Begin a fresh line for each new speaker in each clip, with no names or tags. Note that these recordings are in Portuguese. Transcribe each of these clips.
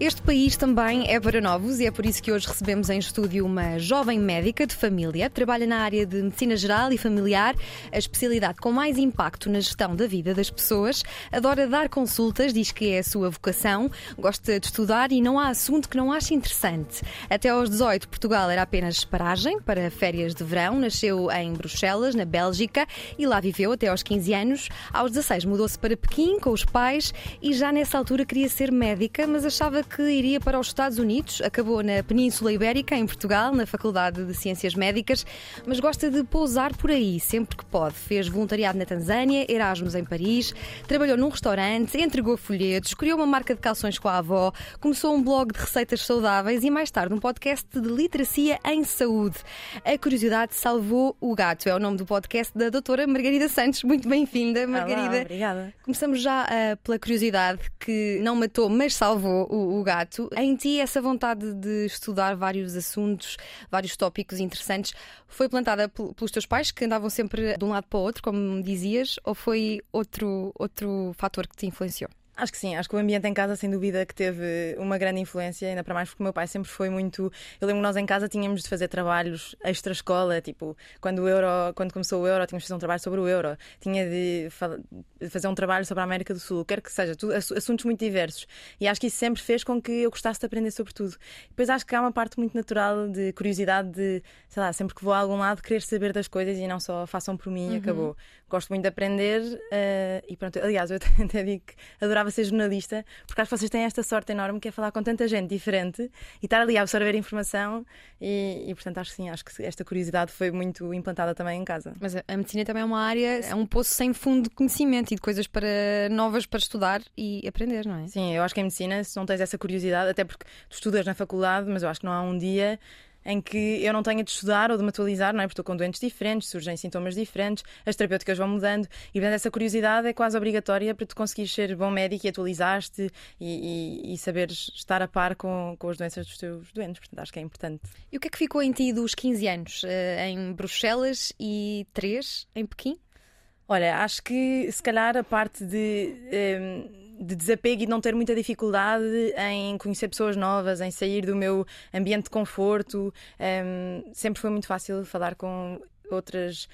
Este país também é para novos e é por isso que hoje recebemos em estúdio uma jovem médica de família. Trabalha na área de medicina geral e familiar, a especialidade com mais impacto na gestão da vida das pessoas. Adora dar consultas, diz que é a sua vocação, gosta de estudar e não há assunto que não ache interessante. Até aos 18, Portugal era apenas paragem para férias de verão. Nasceu em Bruxelas, na Bélgica, e lá viveu até aos 15 anos. Aos 16 mudou-se para Pequim com os pais e já nessa altura queria ser médica, mas achava que iria para os Estados Unidos, acabou na Península Ibérica, em Portugal, na Faculdade de Ciências Médicas, mas gosta de pousar por aí sempre que pode. Fez voluntariado na Tanzânia, Erasmus em Paris, trabalhou num restaurante, entregou folhetos, criou uma marca de calções com a avó, começou um blog de receitas saudáveis e mais tarde um podcast de literacia em saúde. A curiosidade salvou o gato, é o nome do podcast da doutora Margarida Santos. Muito bem-vinda, Margarida.
Olá, obrigada.
Começamos já uh, pela curiosidade que não matou, mas salvou o, o gato. Em ti, essa vontade de estudar vários assuntos, vários tópicos interessantes, foi plantada pelos teus pais, que andavam sempre de um lado para o outro, como dizias, ou foi outro, outro fator que te influenciou?
Acho que sim, acho que o ambiente em casa, sem dúvida, que teve uma grande influência, ainda para mais porque o meu pai sempre foi muito. Eu lembro que nós em casa tínhamos de fazer trabalhos extra-escola, tipo, quando o euro, quando começou o euro, tínhamos de fazer um trabalho sobre o euro, tinha de fazer um trabalho sobre a América do Sul, quer que seja, assuntos muito diversos. E acho que isso sempre fez com que eu gostasse de aprender sobre tudo. Depois acho que há uma parte muito natural de curiosidade, de, sei lá, sempre que vou a algum lado, querer saber das coisas e não só façam por mim e uhum. acabou. Gosto muito de aprender uh, e pronto. Aliás, eu até digo que adorava adorava ser jornalista, porque acho que vocês têm esta sorte enorme que é falar com tanta gente diferente e estar ali a absorver informação e, e portanto acho que sim, acho que esta curiosidade foi muito implantada também em casa.
Mas a, medicina também é uma área, é um poço sem fundo de conhecimento e de coisas para novas para estudar e aprender, não é?
Sim, eu acho que em medicina, se não tens essa curiosidade, até porque tu estudas na faculdade, mas eu acho que não há um dia em que eu não tenha de estudar ou de me atualizar, não é? Porque estou com doentes diferentes, surgem sintomas diferentes, as terapêuticas vão mudando e, portanto, essa curiosidade é quase obrigatória para tu conseguires ser bom médico e atualizar-te e, e, e saberes estar a par com, com as doenças dos teus doentes. Portanto, acho que é importante.
E o que é que ficou em ti dos 15 anos eh, em Bruxelas e 3 em Pequim?
Olha, acho que se calhar a parte de. Um, ehm, de desapego e de não ter muita dificuldade em conhecer pessoas novas, em sair do meu ambiente de conforto. Um, sempre foi muito fácil falar com outras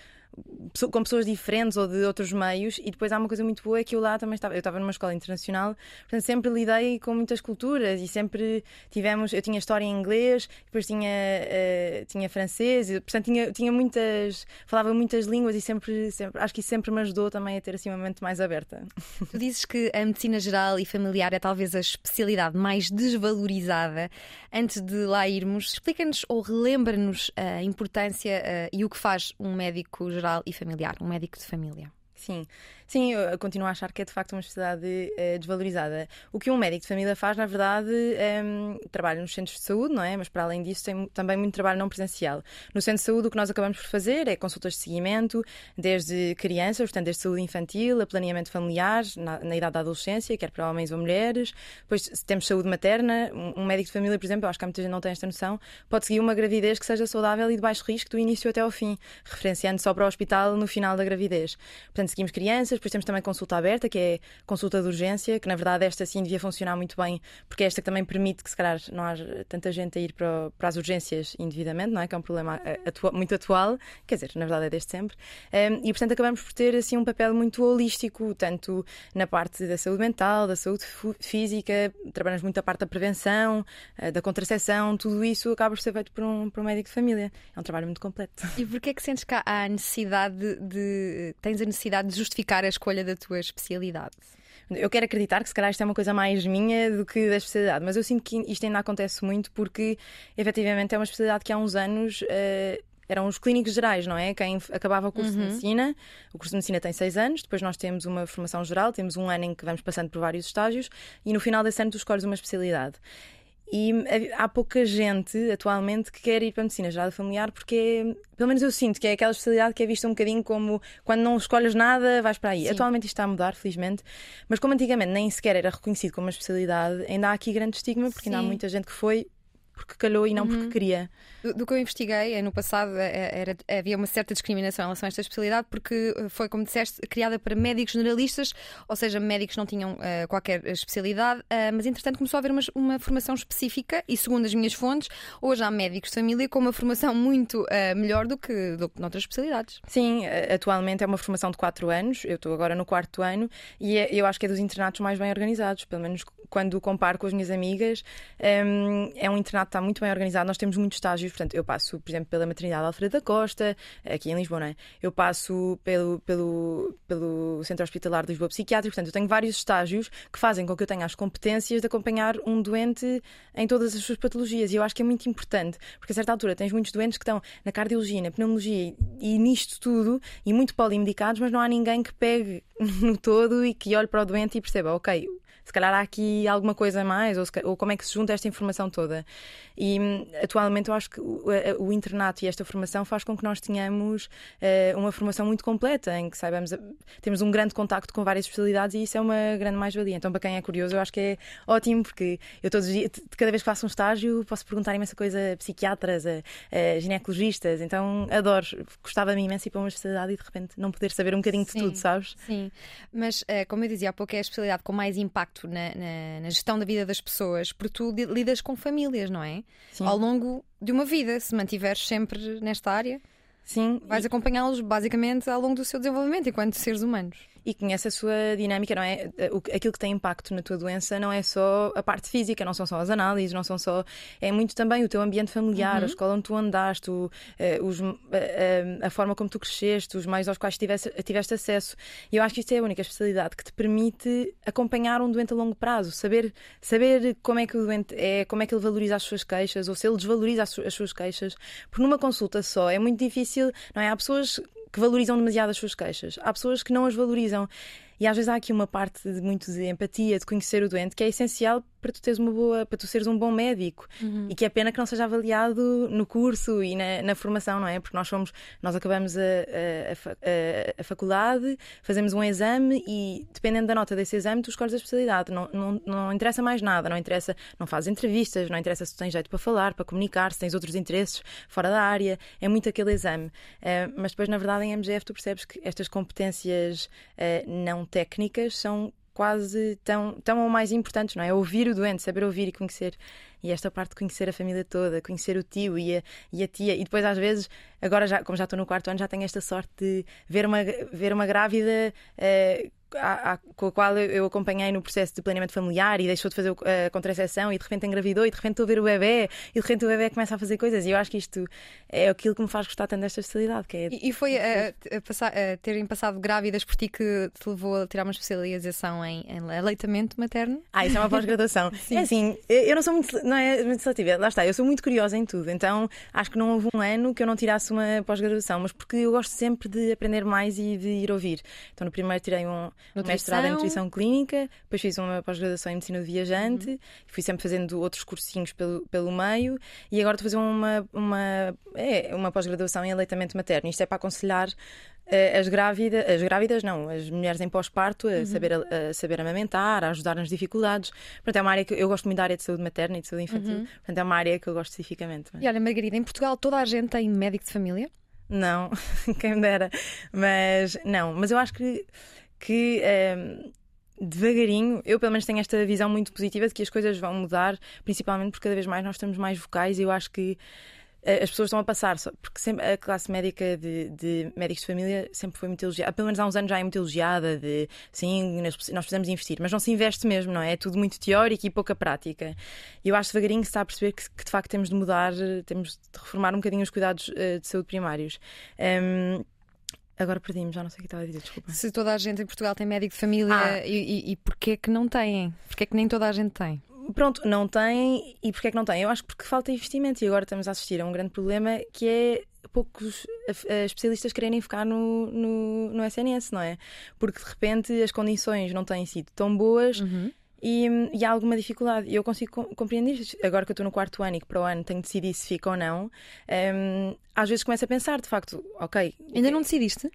com pessoas diferentes ou de outros meios e depois há uma coisa muito boa é que eu lá também estava eu estava numa escola internacional portanto sempre lidei com muitas culturas e sempre tivemos eu tinha história em inglês depois tinha uh, tinha francês e, portanto tinha tinha muitas falava muitas línguas e sempre, sempre acho que isso sempre me ajudou também a ter assim uma mente mais aberta.
Tu dizes que a medicina geral e familiar é talvez a especialidade mais desvalorizada. Antes de lá irmos explica-nos ou relembra-nos a importância uh, e o que faz um médico geral geral e familiar, um médico de família.
Sim, sim, eu continuo a achar que é de facto uma especialidade uh, desvalorizada. O que um médico de família faz, na verdade, um, trabalha nos centros de saúde, não é? Mas para além disso, tem também muito trabalho não presencial. No centro de saúde, o que nós acabamos por fazer é consultas de seguimento, desde crianças, portanto, desde saúde infantil, a planeamento familiar, na, na idade da adolescência, quer para homens ou mulheres. Depois temos saúde materna. Um, um, médico de família, por exemplo, eu acho que há muita gente não tem esta noção, pode seguir uma gravidez que seja saudável e de baixo risco do início até ao fim, referenciando só para o hospital no final da gravidez. Portanto, seguimos crianças, depois temos também consulta aberta, que é consulta de urgência, que na verdade esta sim devia funcionar muito bem, porque é esta que também permite que se calhar não haja tanta gente a ir para, para as urgências indevidamente, não é? Que é um problema eh, atua, muito atual, quer dizer, na verdade é desde sempre. Um, e portanto acabamos por ter assim um papel muito holístico, tanto na parte da saúde mental, da saúde física, trabalhamos muito a parte da prevenção, eh, da contracepção, tudo isso acaba por ser feito por um, por um médico de família. É um trabalho muito completo.
E porquê é que sentes que há a necessidade de, de tens a necessidade de justificar a escolha da tua especialidade?
Eu quero acreditar que se calhar isto é uma coisa mais minha do que da especialidade, mas eu sinto que isto ainda acontece muito porque efetivamente é uma especialidade que há uns anos. Uh, eram os clínicos gerais, não é? Quem acabava o curso uhum. de medicina. O curso de medicina tem seis anos, depois nós temos uma formação geral, temos um ano em que vamos passando por vários estágios e no final desse ano tu escolhes uma especialidade. E há pouca gente atualmente que quer ir para a medicina geral familiar porque, pelo menos eu sinto que é aquela especialidade que é vista um bocadinho como quando não escolhes nada, vais para aí. Sim. Atualmente isto está a mudar, felizmente, mas como antigamente nem sequer era reconhecido como uma especialidade, ainda há aqui grande estigma porque Sim. ainda há muita gente que foi porque calhou e não uhum. porque queria.
Do, do, que eu investiguei, no passado era, havia uma certa discriminação em relação a esta especialidade, porque eh, foi, como disseste, criada para médicos generalistas, ou seja, médicos não tinham uh, qualquer especialidade, uh, mas entretanto começou a haver uma, uma, formação específica, e segundo as minhas fontes, hoje há médicos de família com uma formação muito uh, melhor do que, do que noutras especialidades.
Sim, atualmente é uma formação de 4 anos, eu estou agora no quarto ano, e é, eu acho que é dos internatos mais bem organizados, pelo menos quando comparo com as minhas amigas, um, é um internato está muito bem organizado. Nós temos muitos estágios, portanto, eu passo, por exemplo, pela maternidade Alfredo da Costa, aqui em Lisboa, não é? Eu passo pelo, pelo, pelo Centro Hospitalar de Lisboa Psiquiátrico, portanto, eu tenho vários estágios que fazem com que eu tenha as competências de acompanhar um doente em todas as suas patologias. E eu acho que é muito importante, porque a certa altura tens muitos doentes que estão na cardiologia, na pneumologia e nisto tudo, e muito polimedicados, mas não há ninguém que pegue no todo e que olhe para o doente e perceba, ok, se calhar há aqui alguma coisa a mais, ou, se, ou, como é que se junta esta informação toda. E hum, atualmente eu acho que o, o, internato e esta formação faz com que nós tenhamos uh, uma formação muito completa, em que saibamos, temos um grande contacto com várias especialidades e isso é uma grande mais-valia. Então, para quem é curioso, eu acho que é ótimo, porque eu todos os dias, cada vez que faço um estágio, posso perguntar imensa coisa a psiquiatras, a, a ginecologistas, então adoro, gostava-me imenso ir para uma especialidade e de repente não poder saber um bocadinho
sim,
de tudo, sabes?
Sim, mas uh, como eu dizia há pouco, é a especialidade com mais impacto impacto na, na, na, gestão da vida das pessoas, porque tu lidas com famílias, não é? Sim. Ao longo de uma vida, se mantiveres sempre nesta área.
Sim.
Vais e... acompanhá-los basicamente ao longo do seu desenvolvimento enquanto seres humanos
e conhece a sua dinâmica, não é? Aquilo que tem impacto na tua doença não é só a parte física, não são só as análises, não são só. É muito também o teu ambiente familiar, uhum. a escola onde tu andaste, o, eh, os, a, eh, a, forma como tu cresceste, os meios aos quais tiveste, tiveste acesso. E eu acho que isto é a única especialidade que te permite acompanhar um doente a longo prazo, saber, saber como é que o doente é, como é que ele valoriza as suas queixas ou se ele desvaloriza as, as suas queixas. Porque numa consulta só é muito difícil, não é? Há pessoas que valorizam demasiado as suas queixas. Há pessoas que não as valorizam. E às vezes há aqui uma parte de muito de empatia, de conhecer o doente, que é essencial para tu teres uma boa, para tu seres um bom médico uhum. e que é pena que não seja avaliado no curso e na, na formação, não é? Porque nós somos, nós acabamos a, a, a, a, faculdade, fazemos um exame e dependendo da nota desse exame, tu escolhes a especialidade. Não, não, não interessa mais nada, não interessa, não fazes entrevistas, não interessa se tu tens jeito para falar, para comunicar, se tens outros interesses fora da área, é muito aquele exame. Uh, mas depois, na verdade, em MGF tu percebes que estas competências uh, não técnicas são quase tão, tão ou mais importantes, não é? Ouvir o doente, saber ouvir e conhecer. E esta parte de conhecer a família toda, conhecer o tio e a, e a tia. E depois, às vezes, agora já, como já estou no quarto ano, já tenho esta sorte de ver uma, ver uma grávida. Uh, a, a, com a qual eu acompanhei no processo de planeamento familiar e deixou de fazer a contracepção e de repente engravidou e de repente estou a ver o bebê e de repente o bebê começa a fazer coisas e eu acho que isto é aquilo que me faz gostar tanto desta especialidade. Que é...
e, e foi a, passar, terem passado grávidas por ti que te levou a tirar uma especialização em, em aleitamento materno?
Ah, isso é uma pós-graduação. é assim, eu não sou muito, não é muito seletiva, lá está, eu sou muito curiosa em tudo, então acho que não houve um ano que eu não tirasse uma pós-graduação, mas porque eu gosto sempre de aprender mais e de ir ouvir. Então no primeiro tirei um Nutrição. mestrado em nutrição clínica, depois fiz uma pós-graduação em medicina do viajante, uhum. fui sempre fazendo outros cursinhos pelo, pelo meio e agora estou a fazer uma, uma, é, uma pós-graduação em aleitamento materno. Isto é para aconselhar uh, as grávidas, as grávidas não, as mulheres em pós-parto a, uhum. saber, a, a, saber amamentar, a ajudar nas dificuldades. Portanto, é uma área que eu gosto muito da área de saúde materna e de saúde infantil. Uhum. Portanto, é uma área que eu gosto especificamente.
Mas... E olha, Margarida, em Portugal toda a gente tem médico de família?
Não, quem me dera. Mas não, mas eu acho que que. Um, ehm, devagarinho, eu pelo menos tenho esta visão muito positiva de que as coisas vão mudar, principalmente porque cada vez mais nós estamos mais vocais e eu acho que eh, as pessoas estão a passar, porque sempre a classe médica de, de, médicos de família sempre foi muito elogiada, pelo menos há uns anos já é muito elogiada, de sim, nós, precisamos investir, mas não se investe mesmo, não é? É tudo muito teórico e pouca prática. E eu acho devagarinho que se está a perceber que, que, de facto temos de mudar, temos de reformar um bocadinho os cuidados uh, de saúde primários. Um, ehm, Agora perdi-me, já não sei o que estava a dizer, desculpa.
Se toda a gente em Portugal tem médico de família, ah. e, e, e porquê que não têm? Porquê que nem toda a gente tem?
Pronto, não tem. E porquê que não tem? Eu acho que porque falta investimento e agora estamos a assistir a um grande problema que é poucos especialistas quererem ficar no, no, no SNS, não é? Porque de repente as condições não têm sido tão boas. Uhum e, e há alguma dificuldade. E eu consigo compreender isto. Agora que eu estou no quarto ano e que para o ano tenho de decidir se fica ou não, um, às vezes começo a pensar, de facto, ok.
Ainda não decidiste?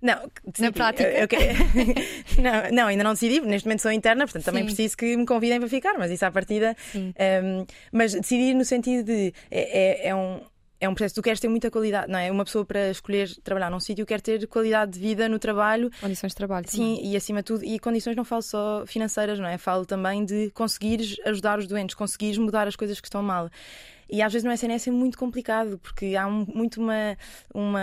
Não,
decidi. na prática.
Não, não, ainda não decidi, neste momento sou interna, portanto também Sim. preciso que me convidem para ficar, mas isso à partida. Um, mas decidir no sentido de é, é, é um é um processo. Tu queres ter muita qualidade, não é? Uma pessoa para escolher trabalhar num sítio quer ter qualidade de vida no trabalho.
Condições de trabalho.
Sim, também. e acima de tudo, e condições não falo só financeiras, não é? Falo também de conseguires ajudar os doentes, conseguires mudar as coisas que estão mal. E às vezes no SNS é muito complicado, porque há um, muito uma, uma,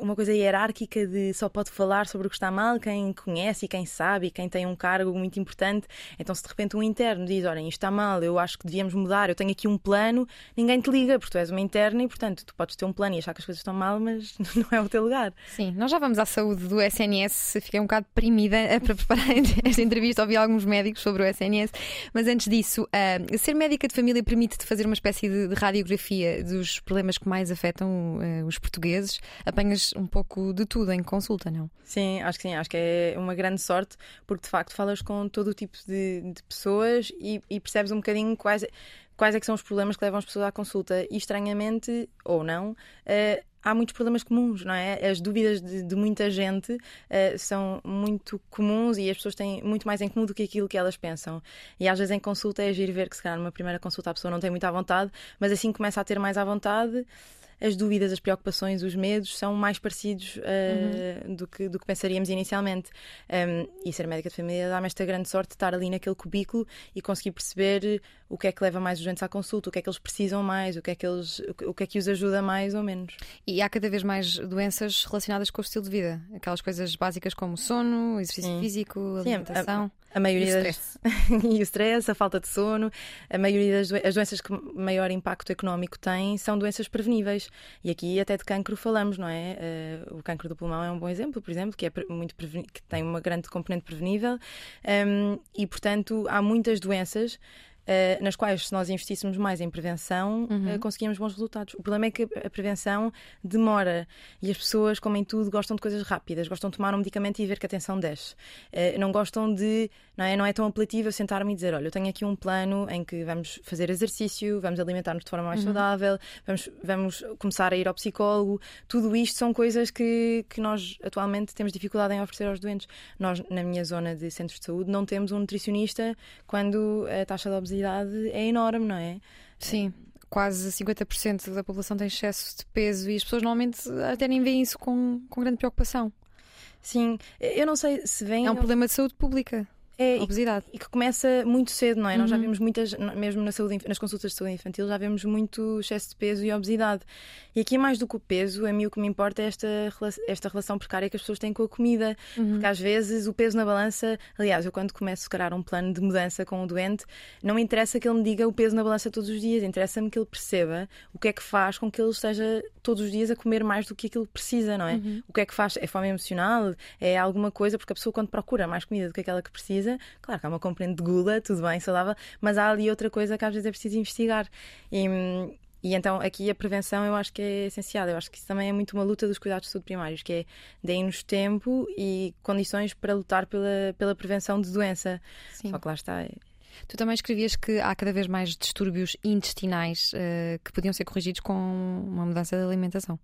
uma coisa hierárquica de só pode falar sobre o que está mal quem conhece e quem sabe e quem tem um cargo muito importante. Então, se de repente um interno diz: Olha, isto está mal, eu acho que devíamos mudar, eu tenho aqui um plano, ninguém te liga, porque tu és uma interna e, portanto, tu podes ter um plano e achar que as coisas estão mal, mas não é o teu lugar.
Sim, nós já vamos à saúde do SNS. Fiquei um bocado deprimida para preparar esta entrevista, ouvi alguns médicos sobre o SNS, mas antes disso, uh, ser médica de família permite-te fazer uma espécie de, de radiografia dos problemas que mais afetam uh, os portugueses, apanhas um pouco de tudo em consulta, não?
Sim, acho que sim, acho que é uma grande sorte, porque de facto falas com todo o tipo de, de pessoas e, e, percebes um bocadinho quais, quais é que são os problemas que levam as pessoas à consulta. E estranhamente, ou não, uh, há muitos problemas comuns, não é? As dúvidas de, de muita gente uh, são muito comuns e as pessoas têm muito mais em comum do que aquilo que elas pensam. E às vezes em consulta é agir ver que se calhar numa primeira consulta a pessoa não tem muita vontade, mas assim começa a ter mais à vontade as dúvidas, as preocupações, os medos são mais parecidos uh, uhum. do, que, do que pensaríamos inicialmente. Um, e ser médica de família dá-me esta grande sorte de estar ali naquele cubículo e conseguir perceber o que é que leva mais os doentes à consulta, o que é que eles precisam mais, o que é que, eles, o que, é que os ajuda mais ou menos.
E há cada vez mais doenças relacionadas com o estilo de vida, aquelas coisas básicas como sono, exercício Sim. físico, alimentação.
Sim, a, a, maioria e o stress. Das... e o stress, a falta de sono, a maioria das do... as doenças que maior impacto económico têm são doenças preveníveis. E aqui até de cancro falamos, não é? Uh, o cancro do pulmão é um bom exemplo, por exemplo, que, é muito que tem uma grande componente prevenível um, e, portanto, há muitas doenças Uh, nas quais, se nós investíssemos mais em prevenção, uhum. uh, conseguíamos bons resultados. O problema é que a prevenção demora e as pessoas, como em tudo, gostam de coisas rápidas, gostam de tomar um medicamento e ver que a tensão desce. Uh, não gostam de. Não é, não é tão apelativo eu sentar-me e dizer: olha, eu tenho aqui um plano em que vamos fazer exercício, vamos alimentar-nos de forma mais uhum. saudável, vamos, vamos começar a ir ao psicólogo. Tudo isto são coisas que, que nós atualmente temos dificuldade em oferecer aos doentes. Nós, na minha zona de centros de saúde, não temos um nutricionista quando a taxa de obesidade é enorme, não é?
Sim quase 50% da população tem excesso de peso e as pessoas normalmente até nem veem isso com, com grande preocupação.
Sim, eu não sei se vem.
É um problema de saúde pública. É, obesidade.
E, que começa muito cedo, não é? Uhum. Nós já uhum. vemos muitas, mesmo na saúde, nas consultas de saúde infantil, já vemos muito excesso de peso e obesidade. E aqui, mais do que o peso, a mim o que me importa é esta, esta relação precária que as pessoas têm com a comida. Uhum. Porque às vezes o peso na balança. Aliás, eu quando começo a criar um plano de mudança com o doente, não me interessa que ele me diga o peso na balança todos os dias, interessa-me que ele perceba o que é que faz com que ele esteja todos os dias a comer mais do que aquilo que precisa, não é? Uhum. O que é que faz? É fome emocional? É alguma coisa? Porque a pessoa, quando procura mais comida do que aquela que precisa, coisa. Claro que há uma componente de gula, tudo bem, saudável, mas há ali outra coisa que às vezes é preciso investigar. E, e então aqui a prevenção eu acho que é essencial. Eu acho que isso também é muito uma luta dos cuidados de saúde primários, que é deem-nos tempo e condições para lutar pela, pela prevenção de doença. Sim. Só que lá está. É
tu também escrevias que há cada vez mais distúrbios intestinais uh, que podiam ser corrigidos com uma mudança de alimentação.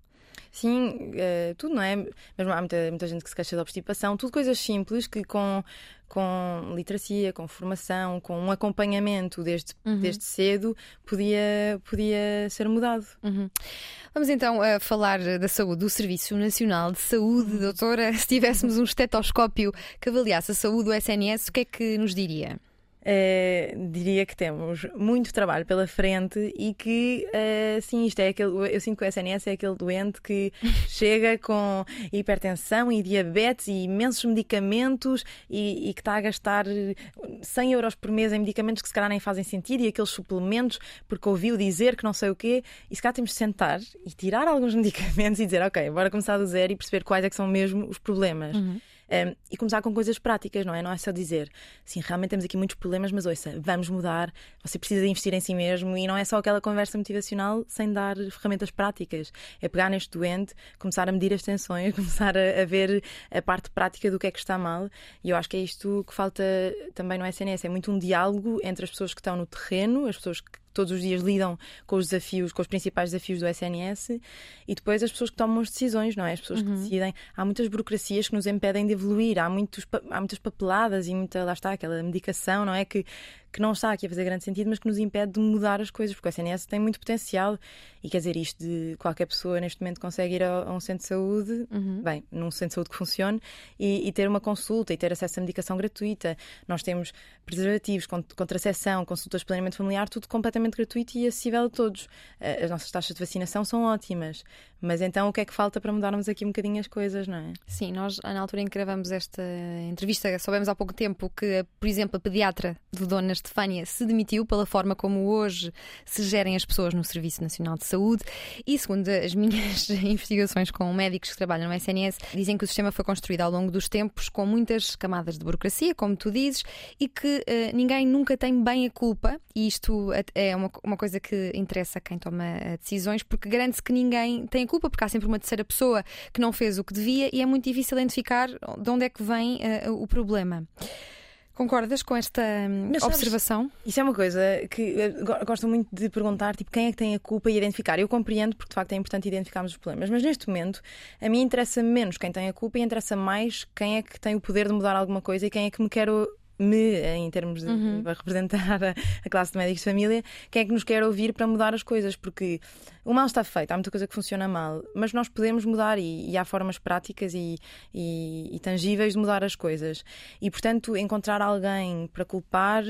Sim, uh, tudo, não é? Mesmo há muita, muita gente que se queixa de obstipação, tudo coisas simples que com, com literacia, com formação, com um acompanhamento desde, uhum. desde cedo, podia, podia ser mudado.
Uhum. Vamos então a falar da saúde, do Serviço Nacional de Saúde. Uhum. Doutora, se tivéssemos um estetoscópio que avaliasse a saúde do SNS, o que é que nos diria?
Uh, diria que temos muito trabalho pela frente e que, uh, sim, isto é aquele. Eu sinto que o SNS é aquele doente que chega com hipertensão e diabetes e imensos medicamentos e, e, que está a gastar 100 euros por mês em medicamentos que se calhar nem fazem sentido e aqueles suplementos porque ouviu dizer que não sei o quê. E se calhar temos de sentar e tirar alguns medicamentos e dizer, ok, bora começar do zero e perceber quais é que são mesmo os problemas. Uhum. Um, e começar com coisas práticas, não é? Não é só dizer, sim, realmente temos aqui muitos problemas, mas ouça, vamos mudar, você precisa investir em si mesmo e não é só aquela conversa motivacional sem dar ferramentas práticas. É pegar neste doente, começar a medir as tensões, começar a, a ver a parte prática do que é que está mal. E eu acho que é isto que falta também no SNS, é muito um diálogo entre as pessoas que estão no terreno, as pessoas que todos os dias lidam com os desafios, com os principais desafios do SNS e depois as pessoas que tomam as decisões, não é? As pessoas uhum. que decidem. Há muitas burocracias que nos impedem de evoluir, há, muitos, há muitas papeladas e muita, lá está, aquela medicação, não é? Que, que não está aqui a fazer grande sentido, mas que nos impede de mudar as coisas, porque o SNS tem muito potencial e quer dizer, isto de qualquer pessoa neste momento consegue ir a, a um centro de saúde, uhum. bem, num centro de saúde que funcione e, e, ter uma consulta e ter acesso à medicação gratuita. Nós temos preservativos, contracepção, consultas de planeamento familiar, tudo completamente gratuito e acessível a todos. Eh, as nossas taxas de vacinação são ótimas, mas então o que é que falta para mudarmos aqui um bocadinho as coisas, não é?
Sim, nós na altura em que gravamos esta entrevista, soubemos há pouco tempo que, por exemplo, a pediatra de Dona Estefânia se demitiu pela forma como hoje se gerem as pessoas no Serviço Nacional de Saúde e, segundo as minhas investigações com médicos que trabalham no SNS, dizem que o sistema foi construído ao longo dos tempos com muitas camadas de burocracia, como tu dizes, e que uh, ninguém nunca tem bem a culpa, e isto é uma, uma coisa que interessa a quem toma eh, decisões, porque garante-se que ninguém tem a culpa, porque há sempre uma terceira pessoa que não fez o que devia e é muito difícil identificar de onde é que vem uh, o problema. Concordas com esta hum, Mas, observação?
Sabes, isso é uma coisa que gosto muito de perguntar, tipo, quem é que tem a culpa e identificar. Eu compreendo porque de facto é importante identificarmos os problemas, mas neste momento a mim interessa menos quem tem a culpa e interessa mais quem é que tem o poder de mudar alguma coisa e quem é que me quer me, em termos de uhum. representar a, a, classe de médicos de família, quem é que nos quer ouvir para mudar as coisas, porque o mal está feito, há muita coisa que funciona mal, mas nós podemos mudar e, e há formas práticas e, e, e tangíveis de mudar as coisas. E, portanto, encontrar alguém para culpar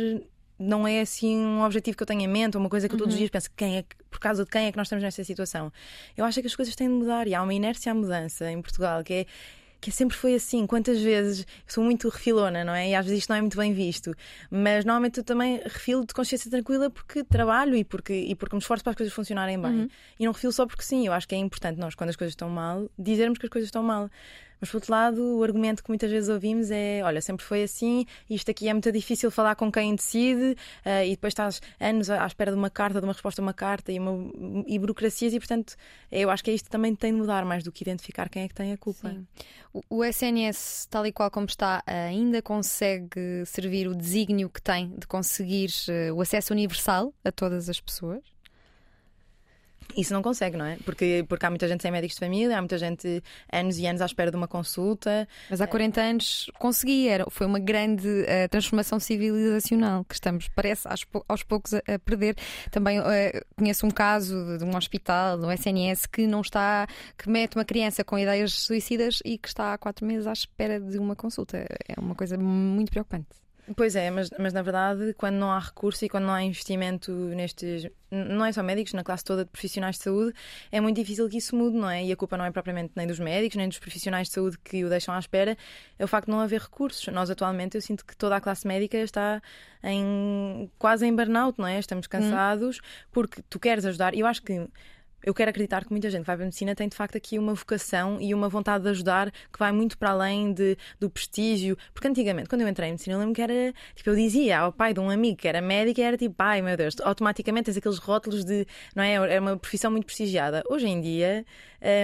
não é assim um objetivo que eu tenho em mente, ou uma coisa que eu todos os uhum. dias penso, quem é que, por causa de quem é que nós estamos nesta situação. Eu acho que as coisas têm de mudar e há uma inércia à mudança em Portugal que é que sempre foi assim. Quantas vezes sou muito refilona, não é? E às vezes isto não é muito bem visto. Mas normalmente eu também refilo de consciência tranquila porque trabalho e porque, e porque me esforço para as coisas funcionarem bem. Uhum. E não refilo só porque sim. Eu acho que é importante nós, quando as coisas estão mal, dizermos que as coisas estão mal. Mas, por outro lado, o argumento que muitas vezes ouvimos é: olha, sempre foi assim, isto aqui é muito difícil falar com quem decide, uh, e depois estás anos à espera de uma carta, de uma resposta a uma carta e, uma, e burocracias, e portanto, eu acho que é isto também tem de mudar mais do que identificar quem é que tem a culpa. Sim.
O, o SNS, tal e qual como está, ainda consegue servir o desígnio que tem de conseguir uh, o acesso universal a todas as pessoas?
Isso não consegue, não é? Porque, porque há muita gente sem médicos de família, há muita gente anos e anos à espera de uma consulta.
Mas há 40 anos consegui, era, foi uma grande uh, transformação civilizacional que estamos, parece, aos, aos poucos a, a, perder. Também uh, conheço um caso de um hospital, do SNS, que não está, que mete uma criança com ideias suicidas e que está há quatro meses à espera de uma consulta. É uma coisa muito preocupante.
Pois é, mas, mas na verdade, quando não há recurso e quando não há investimento nestes, não é só médicos, na classe toda de profissionais de saúde, é muito difícil que isso mude, não é? E a culpa não é propriamente nem dos médicos, nem dos profissionais de saúde que o deixam à espera, é o facto de não haver recursos. Nós, atualmente, eu sinto que toda a classe médica está em quase em burnout, não é? Estamos cansados hum. porque tu queres ajudar. Eu acho que eu quero acreditar que muita gente que vai para a medicina tem de facto aqui uma vocação e uma vontade de ajudar que vai muito para além de, do prestígio. Porque antigamente, quando eu entrei em medicina, eu lembro que era tipo, eu dizia ao pai de um amigo que era médico, era tipo, ai meu Deus, automaticamente tens aqueles rótulos de, não é? É uma profissão muito prestigiada. Hoje em dia,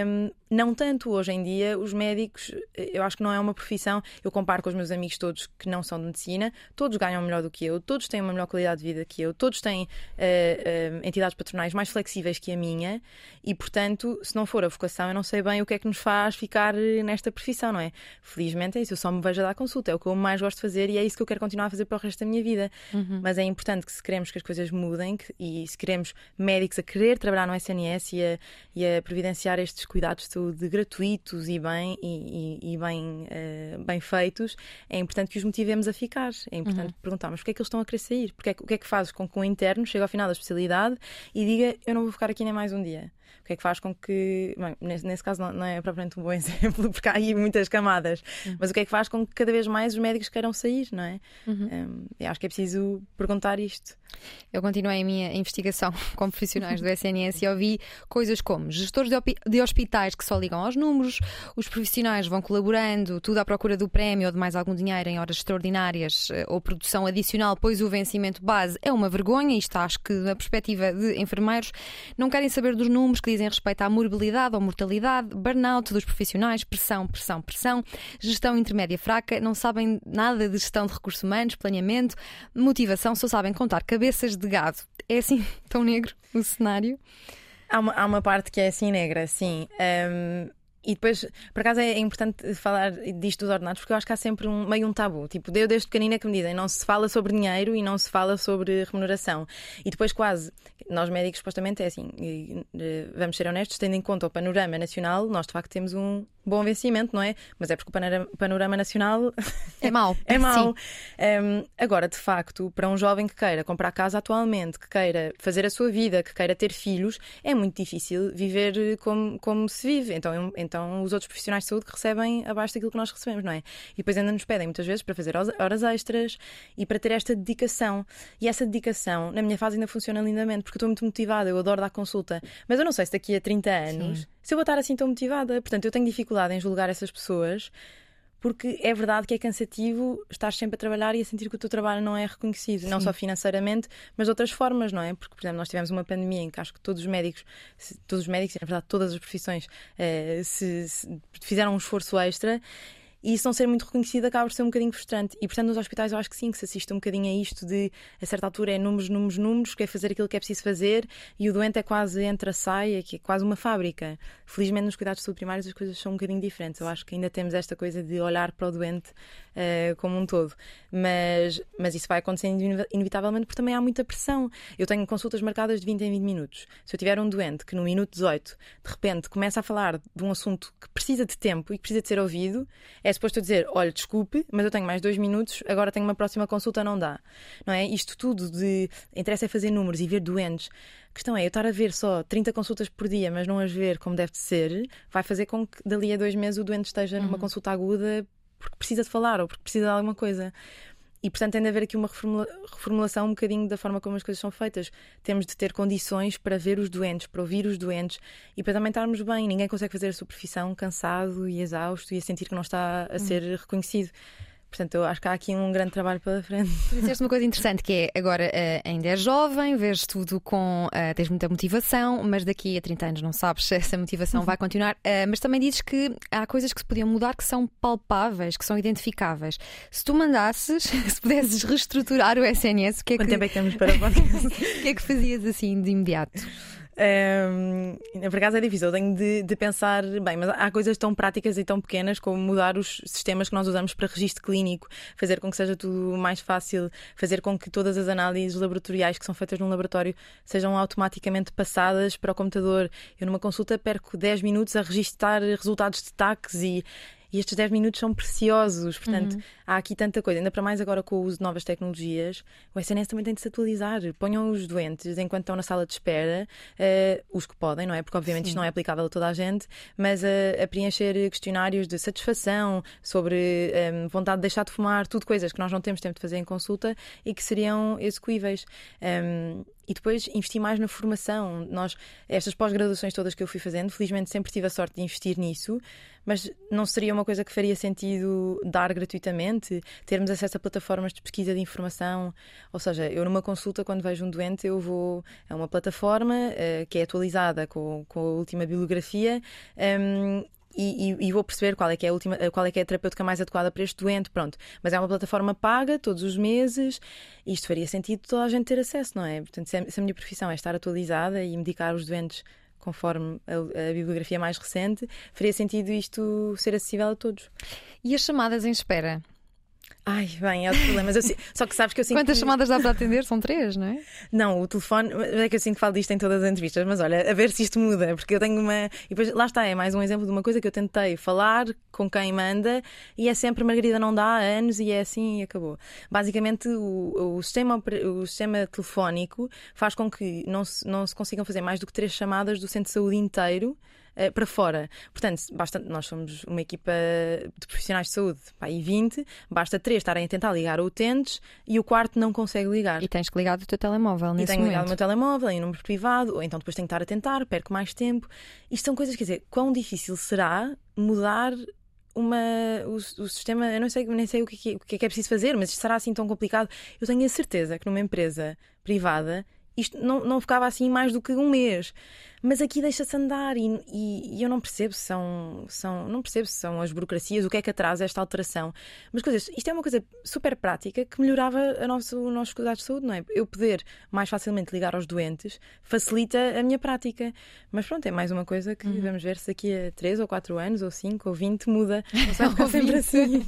um, não tanto hoje em dia, os médicos, eu acho que não é uma profissão. Eu comparo com os meus amigos todos que não são de medicina, todos ganham melhor do que eu, todos têm uma melhor qualidade de vida que eu, todos têm uh, uh, entidades patronais mais flexíveis que a minha e, portanto, se não for a vocação, eu não sei bem o que é que nos faz ficar nesta profissão, não é? Felizmente é isso, eu só me vejo a dar consulta, é o que eu mais gosto de fazer e é isso que eu quero continuar a fazer para o resto da minha vida. Uhum. Mas é importante que, se queremos que as coisas mudem que, e se queremos médicos a querer trabalhar no SNS e a, e a providenciar estes cuidados de gratuitos e bem, e, e, e bem, uh, bem feitos, é importante que os motivemos a ficar. É importante uhum. perguntarmos porque é que eles estão a querer sair, porque é, o que é que fazes com que um interno chegue ao final da especialidade e diga eu não vou ficar aqui nem mais um dia. O que é que faz com que. Bem, nesse, nesse, caso não, não, é propriamente um bom exemplo, porque há aí muitas camadas, uhum. mas o que é que faz com que cada vez mais os médicos queiram sair, não é? Uhum. Um, eu acho que é preciso perguntar isto.
Eu continuei a minha investigação com profissionais do SNS e ouvi coisas como gestores de hospitais que só ligam aos números, os profissionais vão colaborando, tudo à procura do prémio ou de mais algum dinheiro em horas extraordinárias eh, ou produção adicional, pois o vencimento base é uma vergonha. Isto acho que, na perspectiva de enfermeiros, não querem saber dos números que dizem respeito à morbilidade ou mortalidade, burnout dos profissionais, pressão, pressão, pressão, gestão intermédia fraca, não sabem nada de gestão de recursos humanos, planeamento, motivação, só sabem contar cabeça cabeças de gado. É assim tão negro o cenário?
Há uma, há uma parte que é assim negra, sim. Um, e depois, por acaso, é importante falar disto dos ordenados, porque eu acho que há sempre um, meio um tabu. Tipo, eu desde pequenina que me dizem não se fala sobre dinheiro e não se fala sobre remuneração. E depois, quase, nós médicos, supostamente, é assim, vamos ser honestos, tendo em conta o panorama nacional, nós de facto temos um bom vencimento, não é? Mas é porque o panorama nacional
é mau.
é mau. Um, agora, de facto, para um jovem que queira comprar casa atualmente, que queira fazer a sua vida, que queira ter filhos, é muito difícil viver como, como se vive. Então, então, os outros profissionais de saúde que recebem abaixo daquilo que nós recebemos, não é? E depois ainda nos pedem muitas vezes para fazer horas extras e para ter esta dedicação. E essa dedicação, na minha fase, ainda funciona lindamente, porque eu estou muito motivada, eu adoro dar consulta. Mas eu não sei se daqui a 30 anos, Sim. Se eu vou estar assim tão motivada. Portanto, eu tenho dificuldade em julgar essas pessoas porque é verdade que é cansativo estar sempre a trabalhar e a sentir que o teu trabalho não é reconhecido, Sim. não só financeiramente, mas de outras formas, não é? Porque, por exemplo, nós tivemos uma pandemia em que acho que todos os médicos, todos os médicos, na verdade, todas as profissões, eh, se, se fizeram um esforço extra e isso não ser muito reconhecido acaba por ser um bocadinho frustrante. E portanto, nos hospitais eu acho que sim, que se assiste um bocadinho a isto de a certa altura é números, números, números, que é fazer aquilo que é preciso fazer e o doente é quase entra, sai, é, é quase uma fábrica. Felizmente nos cuidados de saúde primários as coisas são um bocadinho diferentes. Eu acho que ainda temos esta coisa de olhar para o doente uh, como um todo. Mas, mas isso vai acontecendo inevitavelmente porque também há muita pressão. Eu tenho consultas marcadas de 20 em 20 minutos. Se eu tiver um doente que no minuto 18 de repente começa a falar de um assunto que precisa de tempo e que precisa de ser ouvido, é suposto eu dizer: olha, desculpe, mas eu tenho mais dois minutos, agora tenho uma próxima consulta, não dá. Não é? Isto tudo de interessa é fazer números e ver doentes. A questão é, eu estar a ver só 30 consultas por dia, mas não as ver como deve ser, vai fazer com que dali a dois meses o doente esteja numa uhum. consulta aguda porque precisa de falar ou porque precisa de alguma coisa. E, portanto, tem de haver aqui uma reformula reformulação um bocadinho da forma como as coisas são feitas. Temos de ter condições para ver os doentes, para ouvir os doentes e para também estarmos bem. Ninguém consegue fazer a sua profissão cansado e exausto e a sentir que não está a hum. ser reconhecido. Portanto, eu acho que há aqui um grande trabalho pela frente.
Disseste uma coisa interessante que é agora uh, ainda és jovem, vês tudo com. Uh, tens muita motivação, mas daqui a 30 anos não sabes se essa motivação vai continuar. Uh, mas também dizes que há coisas que se podiam mudar que são palpáveis, que são identificáveis. Se tu mandasses, se pudesses reestruturar o SNS, o que é
Quanto
que.
tempo é que temos para
O que é que fazias assim de imediato?
Um, por acaso é difícil, eu tenho de, de, pensar, bem, mas há coisas tão práticas e tão pequenas como mudar os sistemas que nós usamos para registro clínico, fazer com que seja tudo mais fácil, fazer com que todas as análises laboratoriais que são feitas num laboratório sejam automaticamente passadas para o computador. Eu numa consulta perco 10 minutos a registrar resultados de taques e e estes 10 minutos são preciosos. Portanto, uhum. há aqui tanta coisa. Ainda para mais agora com o uso de novas tecnologias, o SNS também tem de se atualizar. Ponham os doentes enquanto estão na sala de espera, uh, os que podem, não é? Porque obviamente Sim. isto não é aplicável a toda a gente, mas a, a preencher questionários de satisfação, sobre um, ehm, vontade de deixar de fumar, tudo coisas que nós não temos tempo de fazer em consulta e que seriam execuíveis. Um, ehm, e depois investir mais na formação. Nós, estas pós-graduações todas que eu fui fazendo, felizmente sempre tive a sorte de investir nisso, mas não seria uma coisa que faria sentido dar gratuitamente, termos acesso a plataformas de pesquisa de informação. Ou seja, eu numa consulta, quando vejo um doente, eu vou a uma plataforma uh, que é atualizada com, com a última bibliografia. Um, e, e, e, vou perceber qual é que é a última, qual é que é a terapêutica mais adequada para este doente, pronto. Mas é uma plataforma paga todos os meses. Isto faria sentido toda a gente ter acesso, não é? Portanto, se a, se a minha profissão é estar atualizada e medicar os doentes conforme a, a, bibliografia mais recente, faria sentido isto ser acessível a todos.
E as chamadas em espera?
Ai, bem, é outro problema. Mas eu, só que sabes que eu sinto.
Quantas
que...
chamadas dá para atender? São três, não é?
Não, o telefone. É que eu sinto que falo disto em todas as entrevistas, mas olha, a ver se isto muda, porque eu tenho uma. E depois, lá está, é mais um exemplo de uma coisa que eu tentei falar com quem manda e é sempre Margarida não dá há anos e é assim e acabou. Basicamente, o, o, sistema, o sistema telefónico faz com que não se, não se consigam fazer mais do que três chamadas do centro de saúde inteiro uh, para fora. Portanto, basta, nós somos uma equipa de profissionais de saúde, pá, e 20, basta três estarem a tentar ligar utentes e o quarto não consegue ligar.
E tens que ligar o teu telemóvel nesse
e tenho
momento.
ligado o meu telemóvel em número privado, ou então depois tenho que estar a tentar, perco mais tempo. Isto são coisas, quer dizer, quão difícil será mudar uma, o, o, sistema, eu não sei, nem sei o que, é, o que é que é preciso fazer, mas isto será assim tão complicado. Eu tenho a certeza que numa empresa privada isto não, não ficava assim mais do que um mês. Mas aqui deixa-se andar e, e, e, eu não percebo se são, são, não percebo se são as burocracias, o que é que atrasa esta alteração. Mas coisas, isto é uma coisa super prática que melhorava a nosso, o nosso cuidado de saúde, não é? Eu poder mais facilmente ligar aos doentes facilita a minha prática. Mas pronto, é mais uma coisa que uhum. vamos ver se daqui a 3 ou 4 anos, ou 5 ou 20 muda. Não sempre assim.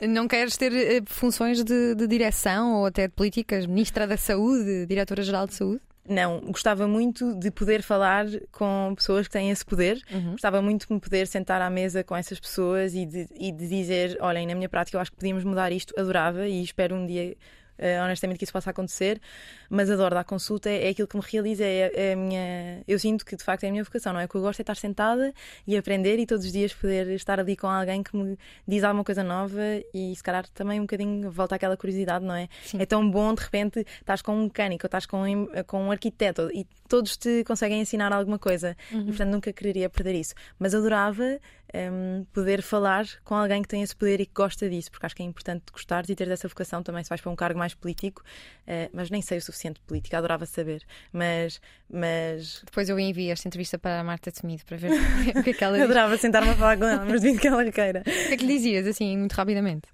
Não queres ter eh, funções de, de direção ou até de políticas? Ministra da Saúde, Diretora-Geral de Saúde?
Não, gostava muito de poder falar com pessoas que têm esse poder. Uhum. Gostava muito de me poder sentar à mesa com essas pessoas e de, e de dizer: olhem, na minha prática eu acho que podíamos mudar isto. Adorava e espero um dia honestamente que isso possa acontecer, mas adoro dar consulta, é, é aquilo que me realiza, é, é, a minha. Eu sinto que de facto é a minha vocação, não é? O que eu gosto é estar sentada e aprender e todos os dias poder estar ali com alguém que me diz alguma coisa nova e se calhar também um bocadinho volta àquela curiosidade, não é? Sim. É tão bom de repente estás com um mecânico ou estás com um, com um arquiteto e todos te conseguem ensinar alguma coisa uhum. e portanto nunca quereria perder isso, mas adorava um, poder falar com alguém que tem esse poder e que gosta disso, porque acho que é importante gostares e ter dessa vocação também se vais para um cargo mais político, uh, mas nem sei o suficiente de política, adorava saber. Mas, mas.
Depois eu envio esta entrevista para a Marta Temido para ver o que é que ela
diz. adorava sentar-me a falar com ela, mas devido que ela queira.
O que é que lhe dizias, assim, muito rapidamente?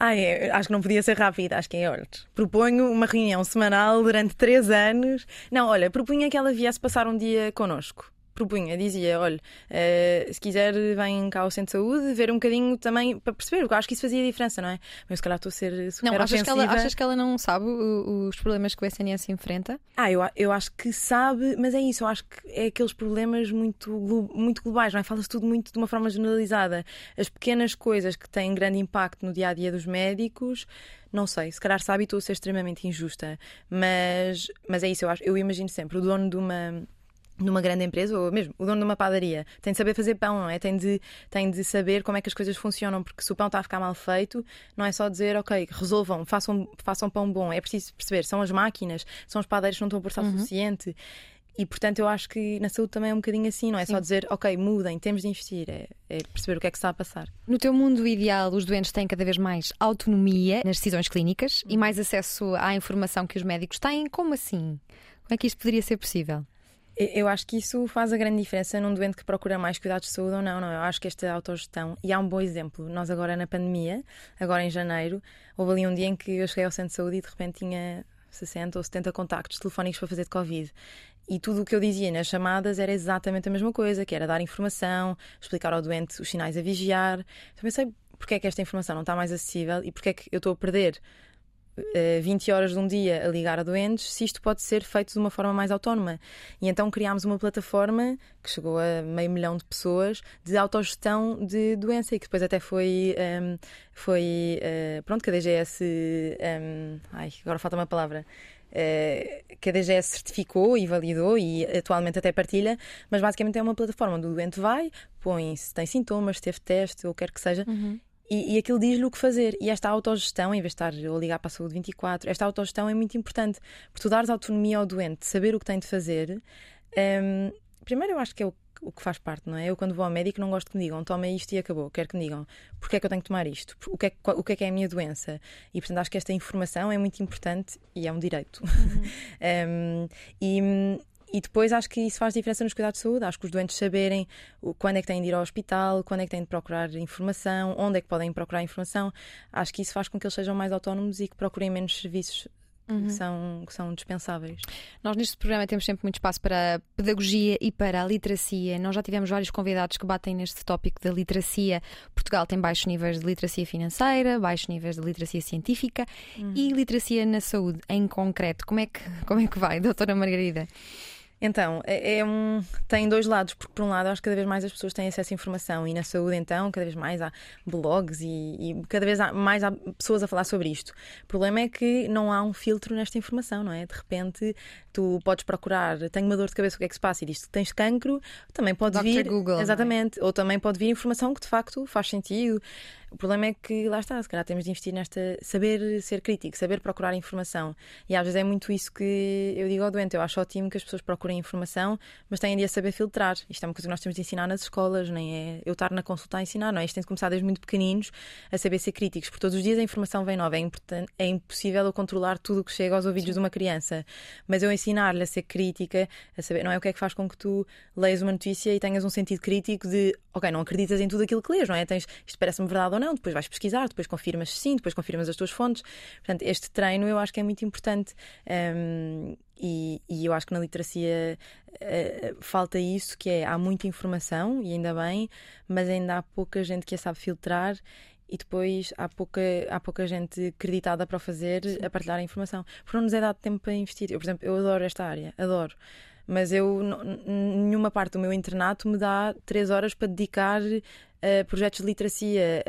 Ah, é, acho que não podia ser rápido, acho que é, olha, proponho uma reunião semanal durante três anos. Não, olha, propunha que ela viesse passar um dia connosco propunha, dizia: olha, uh, se quiser, vem cá ao centro de saúde ver um bocadinho também para perceber, porque eu acho que isso fazia diferença, não é? Mas se calhar estou a ser super
não,
achas
que, ela, achas que ela não sabe os problemas que o SNS enfrenta?
Ah, eu, eu acho que sabe, mas é isso, eu acho que é aqueles problemas muito, muito globais, não é? Fala-se tudo muito de uma forma generalizada. As pequenas coisas que têm grande impacto no dia a dia dos médicos não sei, se calhar sabe e estou a ser extremamente injusta, mas, mas é isso, eu acho, eu imagino sempre o dono de uma numa grande empresa, ou mesmo o dono de uma padaria, tem de saber fazer pão, não é? Tem de, tem de saber como é que as coisas funcionam, porque se o pão está a ficar mal feito, não é só dizer, ok, resolvam, façam, façam pão bom. É preciso perceber, são as máquinas, são os padeiros que não estão a o uhum. suficiente. E portanto, eu acho que na saúde também é um bocadinho assim, não é Sim. só dizer, ok, mudem, temos de investir, é, é, perceber o que é que está a passar.
No teu mundo ideal, os doentes têm cada vez mais autonomia nas decisões clínicas e uhum. mais acesso à informação que os médicos têm. Como assim? Como é que isto poderia ser possível?
Eu acho que isso faz a grande diferença num doente que procura mais cuidados de saúde ou não, não. Eu acho que esta autogestão, e há um bom exemplo, nós agora na pandemia, agora em janeiro, houve ali um dia em que eu cheguei ao centro de saúde e de repente tinha 60 ou 70 contactos telefónicos para fazer de Covid. E tudo o que eu dizia nas chamadas era exatamente a mesma coisa, que era dar informação, explicar ao doente os sinais a vigiar. Então pensei, porque é que esta informação não está mais acessível e porque é que eu estou a perder 20 eh, horas de um dia a ligar a doentes, se isto pode ser feito de uma forma mais autónoma. E então criámos uma plataforma que chegou a meio milhão de pessoas de autogestão de doença e que depois até foi, um, ehm, foi uh, pronto, que a DGS, um, ehm, ai, agora falta uma palavra. Uh, que a DGS certificou e validou e atualmente até partilha, mas basicamente é uma plataforma onde o doente vai, põe se tem sintomas, teve teste ou quer que seja, uhum. E, e aquilo diz-lhe o que fazer. E esta autogestão, em vez de estar a ligar para a saúde 24, esta autogestão é muito importante. Porque tu dares autonomia ao doente, saber o que tem de fazer. Um, primeiro, eu acho que é o, o, que faz parte, não é? Eu, quando vou ao médico, não gosto que me digam toma isto e acabou. Quero que me digam porque é que eu tenho que tomar isto, o que é, o que, é, que é a minha doença. E, portanto, acho que esta informação é muito importante e é um direito. Uhum. um, e, e depois acho que isso faz diferença nos cuidados de saúde. Acho que os doentes saberem quando é que têm de ir ao hospital, quando é que têm de procurar informação, onde é que podem procurar informação. Acho que isso faz com que eles sejam mais autónomos e que procurem menos serviços uhum. que, são, que são dispensáveis.
Nós neste programa temos sempre muito espaço para a pedagogia e para a literacia. Nós já tivemos vários convidados que batem neste tópico da literacia. Portugal tem baixos níveis de literacia financeira, baixos níveis de literacia científica uhum. e literacia na saúde em concreto. Como é que, como é que vai, doutora Margarida?
Então, é, é, um, tem dois lados, porque por um lado acho que cada vez mais as pessoas têm acesso à informação e na saúde então cada vez mais há blogs e, e cada vez há, mais há pessoas a falar sobre isto. O problema é que não há um filtro nesta informação, não é? De repente tu podes procurar, tenho uma dor de cabeça, o que é que se passa? E diz que tens cancro, também pode
Dr.
vir.
Google,
é? exatamente. É? Ou também pode vir informação que de facto faz sentido. O problema é que lá está, se calhar temos de investir nesta saber ser crítico, saber procurar informação. E às vezes é muito isso que eu digo ao doente. Eu acho ótimo que as pessoas procurem informação, mas têm de a saber filtrar. Isto é uma coisa que nós temos de ensinar nas escolas, nem é eu estar na consulta a ensinar, não é? Isto tem de começar desde muito pequeninos a saber ser críticos, porque todos os dias a informação vem nova. É, importante, é impossível eu controlar tudo o que chega aos ouvidos Sim. de uma criança. Mas eu ensinar-lhe a ser crítica, a saber, não é o que é que faz com que tu leias uma notícia e tenhas um sentido crítico de, ok, não acreditas em tudo aquilo que lês, não é? Tens, isto parece-me verdade ou não, depois vais pesquisar, depois confirmas sim, depois confirmas as tuas fontes. Portanto, este treino eu acho que é muito importante. Um, e, e, eu acho que na literacia uh, falta isso, que é há muita informação, e ainda bem, mas ainda há pouca gente que a sabe filtrar e depois há pouca, há pouca gente acreditada para o fazer, Sim. a partilhar a informação. Porque não nos é dado tempo para investir. Eu, por exemplo, eu adoro esta área, adoro mas eu nenhuma parte do meu internato me dá três horas para dedicar a projetos de literacia,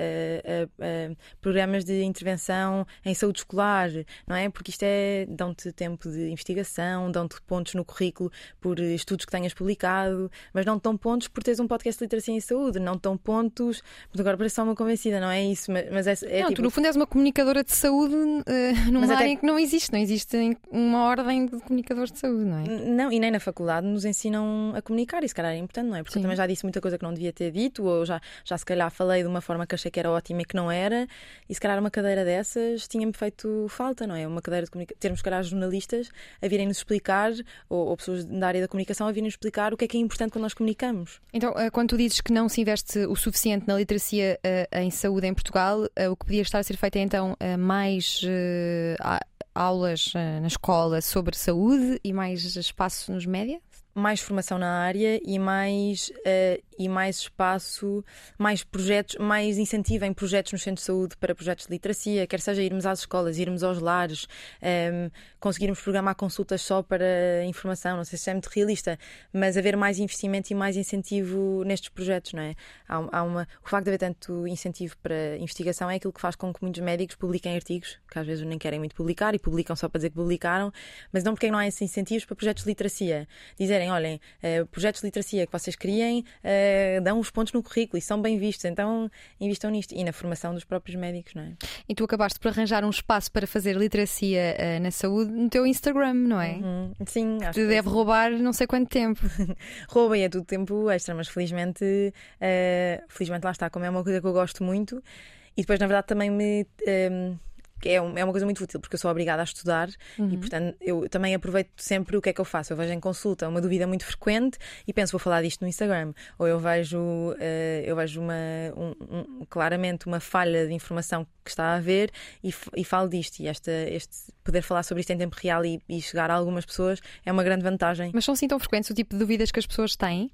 a, programas de intervenção em saúde escolar, não é? Porque isto é, dão-te tempo de investigação, dão-te pontos no currículo por estudos que tenhas publicado, mas não te dão pontos por teres um podcast de literacia em saúde, não te dão pontos, porque agora parece só uma convencida, não é isso? Mas, mas é, é
não,
tipo...
tu no fundo és uma comunicadora de saúde uh, numa área até... que não existe, não existe uma ordem de comunicadores de saúde, não é?
Não, e nem na faculdade nos ensinam a comunicar, se calhar é importante, não é? Porque Sim. eu também já disse muita coisa que não devia ter dito, ou já já se calhar falei de uma forma que achei que era ótima e que não era, e se calhar uma cadeira dessas tinha-me feito falta, não é? Uma cadeira de comunicação, termos, se calhar, jornalistas a virem-nos explicar, ou, ou, pessoas da área da comunicação a virem-nos explicar o que é que é importante quando nós comunicamos.
Então, eh, quando tu dizes que não se investe o suficiente na literacia uh, em saúde em Portugal, uh, o que podia estar a ser feito é então mais aulas na escola sobre saúde e mais espaço nos média?
mais formação na área e mais, uh, e mais espaço, mais projetos, mais incentivo em projetos nos centros de saúde para projetos de literacia, quer seja irmos às escolas, irmos aos lares, um, ehm, conseguirmos programar consultas só para informação, não sei se é muito realista, mas haver mais investimento e mais incentivo nestes projetos, não é? Há, há uma, o facto de haver tanto incentivo para investigação é aquilo que faz com que muitos médicos publiquem artigos, que às vezes nem querem muito publicar e publicam só para dizer que publicaram, mas não porque não há esses incentivos para projetos de literacia. Dizerem, olhem, uh, projetos de literacia que vocês criem uh, dão os pontos no currículo e são bem vistos, então invistam nisto e na formação dos próprios médicos, não é?
E tu acabaste por arranjar um espaço para fazer literacia uh, na saúde no teu Instagram, não é?
Uhum. Sim,
que te deve roubar não sei quanto tempo.
Rouba e é tudo tempo extra, mas felizmente, felizmente lá está, como é uma coisa que eu gosto muito. E depois, na verdade, também me que é, é uma coisa muito útil, porque eu sou obrigada a estudar uhum. e, portanto, eu também aproveito sempre o que é que eu faço. Eu vejo em consulta uma dúvida muito frequente e penso, vou falar disto no Instagram. Ou eu vejo, uh, eu vejo uma, um, um, claramente uma falha de informação que está a haver e, e falo disto. E esta, este poder falar sobre isto em tempo real e, e chegar a algumas pessoas é uma grande vantagem.
Mas são assim tão frequentes o tipo de dúvidas que as pessoas têm?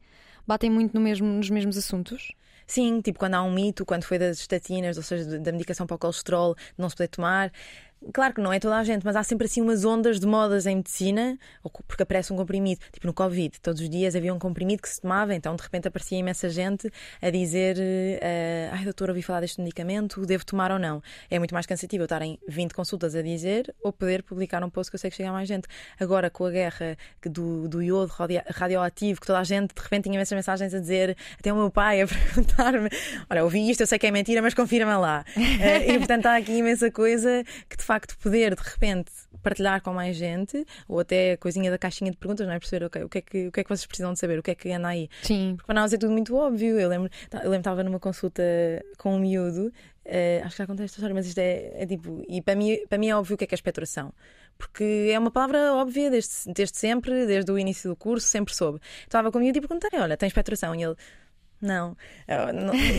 Batem muito no mesmo, nos mesmos assuntos?
Sim, tipo quando há um mito, quando foi das estatinas, ou seja, da medicação para o colesterol, não se poder tomar. Claro que não é toda a gente, mas há sempre assim umas ondas de modas em medicina, porque aparece um comprimido, tipo no Covid, todos os dias havia um comprimido que se tomava, então de repente aparecia imensa gente a dizer: uh, Ai, doutor, ouvi falar deste medicamento, devo tomar ou não? É muito mais cansativo eu estar em 20 consultas a dizer ou poder publicar um post que eu sei que chega a mais gente. Agora, com a guerra do, do iodo radioativo, que toda a gente de repente tinha imensas mensagens a dizer, até o meu pai a perguntar-me: Olha, ouvi isto, eu sei que é mentira, mas confirma lá. Uh, e portanto há aqui imensa coisa que de facto poder de repente partilhar com mais gente, ou até a coisinha da caixinha de perguntas, não é? Perceber, ok, o que é que, o que, é que vocês precisam de saber, o que é que anda aí.
Sim.
Porque para nós é tudo muito óbvio. Eu lembro, eu lembro estava numa consulta com um miúdo, uh, acho que já contei esta história, mas isto é, é, tipo, e para mim, para mim é óbvio o que é que é expectoração. Porque é uma palavra óbvia desde, desde sempre, desde o início do curso, sempre soube. Estava com o miúdo e perguntei: olha, tem expectoração? E ele Não.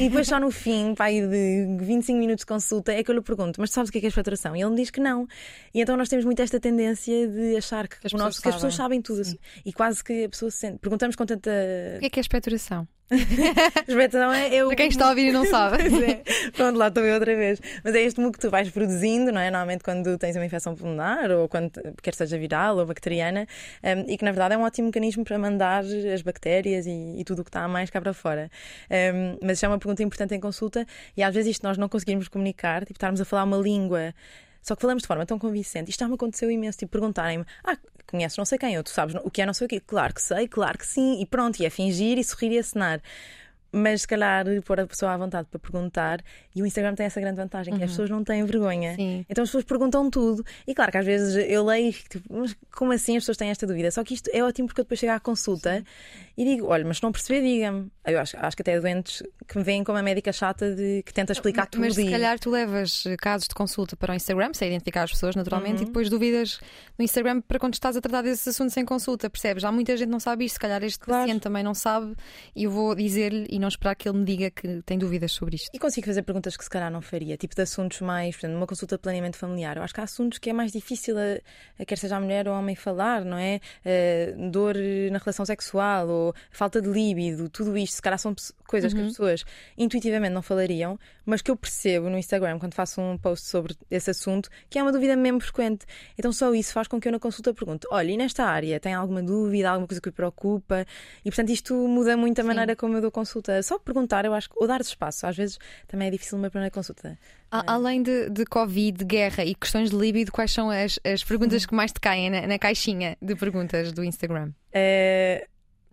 E depois só no fim, pai, de 25 minutos de consulta, é que eu lhe pergunto, mas tu sabes o que é, que é faturação? E ele me diz que não. E então nós temos muito esta tendência de achar que,
as,
pessoas,
nosso,
que as pessoas sabem tudo. Sim. E quase que a pessoa se sente. Perguntamos com tanta.
O que é que é espeturação?
Espeturação é eu.
Para quem está a ouvir e não sabe.
é. Pronto, lá estou eu outra vez. Mas é este muco que tu vais produzindo, não é? Normalmente quando tens uma infecção pulmonar ou quando quer seja viral ou bacteriana, um, e que na verdade é um ótimo mecanismo para mandar as bactérias e, e tudo o que está a mais cá para fora. Um, mas isso é uma pergunta importante em consulta e às vezes isto nós não conseguimos comunicar, tipo, estarmos a falar uma língua só que falamos de forma tão convincente. Isto já me aconteceu imenso. Tipo, perguntarem-me: Ah, conheces não sei quem, ou tu sabes o que é não sei o quê. Claro que sei, claro que sim. E pronto, e é fingir e sorrir e acenar mas se calhar pôr a pessoa à vontade para perguntar. E o Instagram tem essa grande vantagem, que uhum. as pessoas não têm vergonha.
Sim.
Então as pessoas perguntam tudo. E claro que às vezes eu leio e tipo, mas como assim as pessoas têm esta dúvida? Só que isto é ótimo porque eu depois chego à consulta Sim. E digo: olha, mas se não perceber, diga-me. Eu acho, acho que até doentes que me veem como a médica chata de que tenta explicar
mas,
tudo.
Mas se calhar tu levas casos de consulta para o Instagram, sem identificar as pessoas naturalmente, uhum. e depois dúvidas no Instagram para quando estás a tratar desses assuntos sem consulta, percebes? Há muita gente que não sabe isto, se calhar este claro. paciente também não sabe, e eu vou dizer-lhe e não esperar que ele me diga que tem dúvidas sobre isto.
E consigo fazer perguntas que se calhar não faria, tipo de assuntos mais, portanto, numa consulta de planeamento familiar. Eu acho que há assuntos que é mais difícil, a, a quer seja a mulher ou o homem, falar, não é? Uh, dor na relação sexual ou falta de líbido, tudo isto, se calhar são coisas uhum. que as uhum. pessoas intuitivamente não falariam, mas que eu percebo no Instagram quando faço um post sobre esse assunto, que é uma dúvida mesmo frequente. Então só isso faz com que eu na consulta pergunte: olha, e nesta área tem alguma dúvida, alguma coisa que o preocupa? E portanto isto muda muito a Sim. maneira como eu dou consulta. Só perguntar, eu acho, ou dar espaço. Às vezes também é difícil uma primeira consulta.
Além de, de Covid, de guerra e questões de líbido, quais são as, as perguntas uhum. que mais te caem na, na caixinha de perguntas do Instagram?
É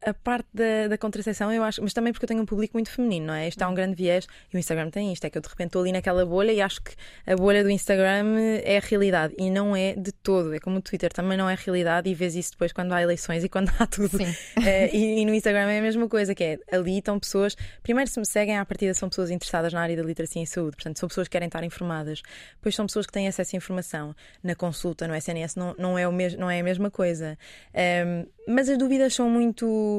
a parte da, da contracepção, eu acho, mas também porque eu tenho um público muito feminino, não é? Isto há um grande viés e o Instagram tem isto, é que eu de repente estou ali naquela bolha e acho que a bolha do Instagram é a realidade e não é de todo. É como o Twitter também não é a realidade e vês isso depois quando há eleições e quando há tudo.
Sim.
Uh, e, e, no Instagram é a mesma coisa, que é ali estão pessoas, primeiro se me seguem à partida são pessoas interessadas na área da literacia e saúde, portanto são pessoas que querem estar informadas. Depois são pessoas que têm acesso à informação. Na consulta, no SNS, não, não, é, o mes não é a mesma coisa. Um, mas as dúvidas são muito.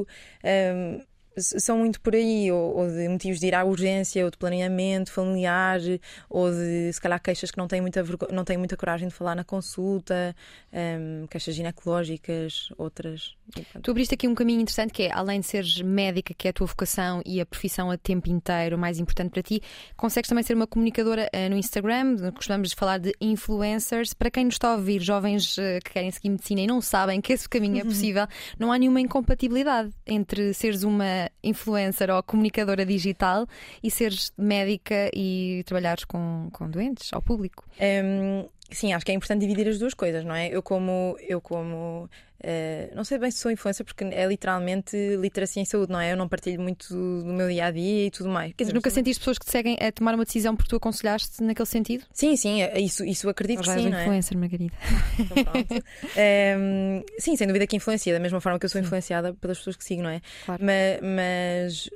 Um, são muito por aí, ou, ou, de motivos de ir à urgência, ou de planeamento familiar, ou de se calhar queixas que não têm muita, não têm muita coragem de falar na consulta, um, queixas ginecológicas, outras.
Tu abriste aqui um caminho interessante que é, além de seres médica, que é a tua vocação e a profissão a tempo inteiro mais importante para ti, consegues também ser uma comunicadora uh, no Instagram, costumamos falar de influencers. Para quem nos está a ouvir, jovens uh, que querem seguir medicina e não sabem que esse caminho é uhum. possível, não há nenhuma incompatibilidade entre seres uma influencer ou comunicadora digital e seres médica e trabalhares com, com doentes, ao público?
Um, sim, acho que é importante dividir as duas coisas, não é? Eu como, eu como Uh, não sei bem se sou influência porque é literalmente literacia em saúde, não é? Eu não partilho muito do, meu dia a dia e tudo mais.
Quer dizer, nunca sentiste pessoas que te seguem a tomar uma decisão porque tu aconselhaste naquele sentido?
Sim, sim, é, isso, isso acredito que sim.
não é? influencer, Margarida.
Então, um, ehm, sim, sem dúvida que influencia, da mesma forma que eu sou sim. influenciada pelas pessoas que sigo, não é?
Claro.
mas, mas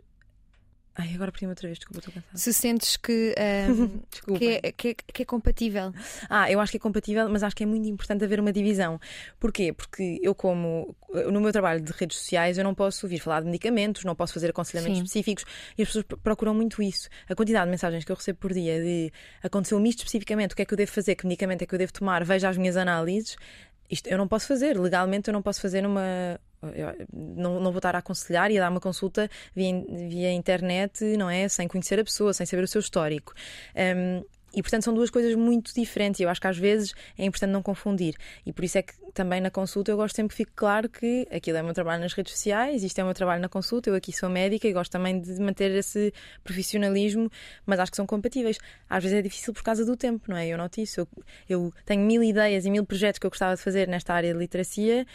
Ai, agora perdi-me outra vez, desculpa, estou cansada.
Se sentes que, um, que, é, que, é, que, é, compatível.
Ah, eu acho que é compatível, mas acho que é muito importante haver uma divisão. Porquê? Porque eu, como no meu trabalho de redes sociais, eu não posso ouvir falar de medicamentos, não posso fazer aconselhamentos Sim. específicos e as pessoas procuram muito isso. A quantidade de mensagens que eu recebo por dia de aconteceu-me isto especificamente, o que é que eu devo fazer, que medicamento é que eu devo tomar, veja as minhas análises. Isto eu não posso fazer, legalmente eu não posso fazer numa, não, não vou estar a aconselhar e a dar uma consulta via, via internet, não é? Sem conhecer a pessoa, sem saber o seu histórico. Um, e portanto são duas coisas muito diferentes e eu acho que às vezes é importante não confundir. E por isso é que também na consulta eu gosto sempre que fique claro que aquilo é o meu trabalho nas redes sociais, isto é o meu trabalho na consulta, eu aqui sou médica e gosto também de manter esse profissionalismo, mas acho que são compatíveis. Às vezes é difícil por causa do tempo, não é? Eu noto isso. Eu, eu tenho mil ideias e mil projetos que eu gostava de fazer nesta área de literacia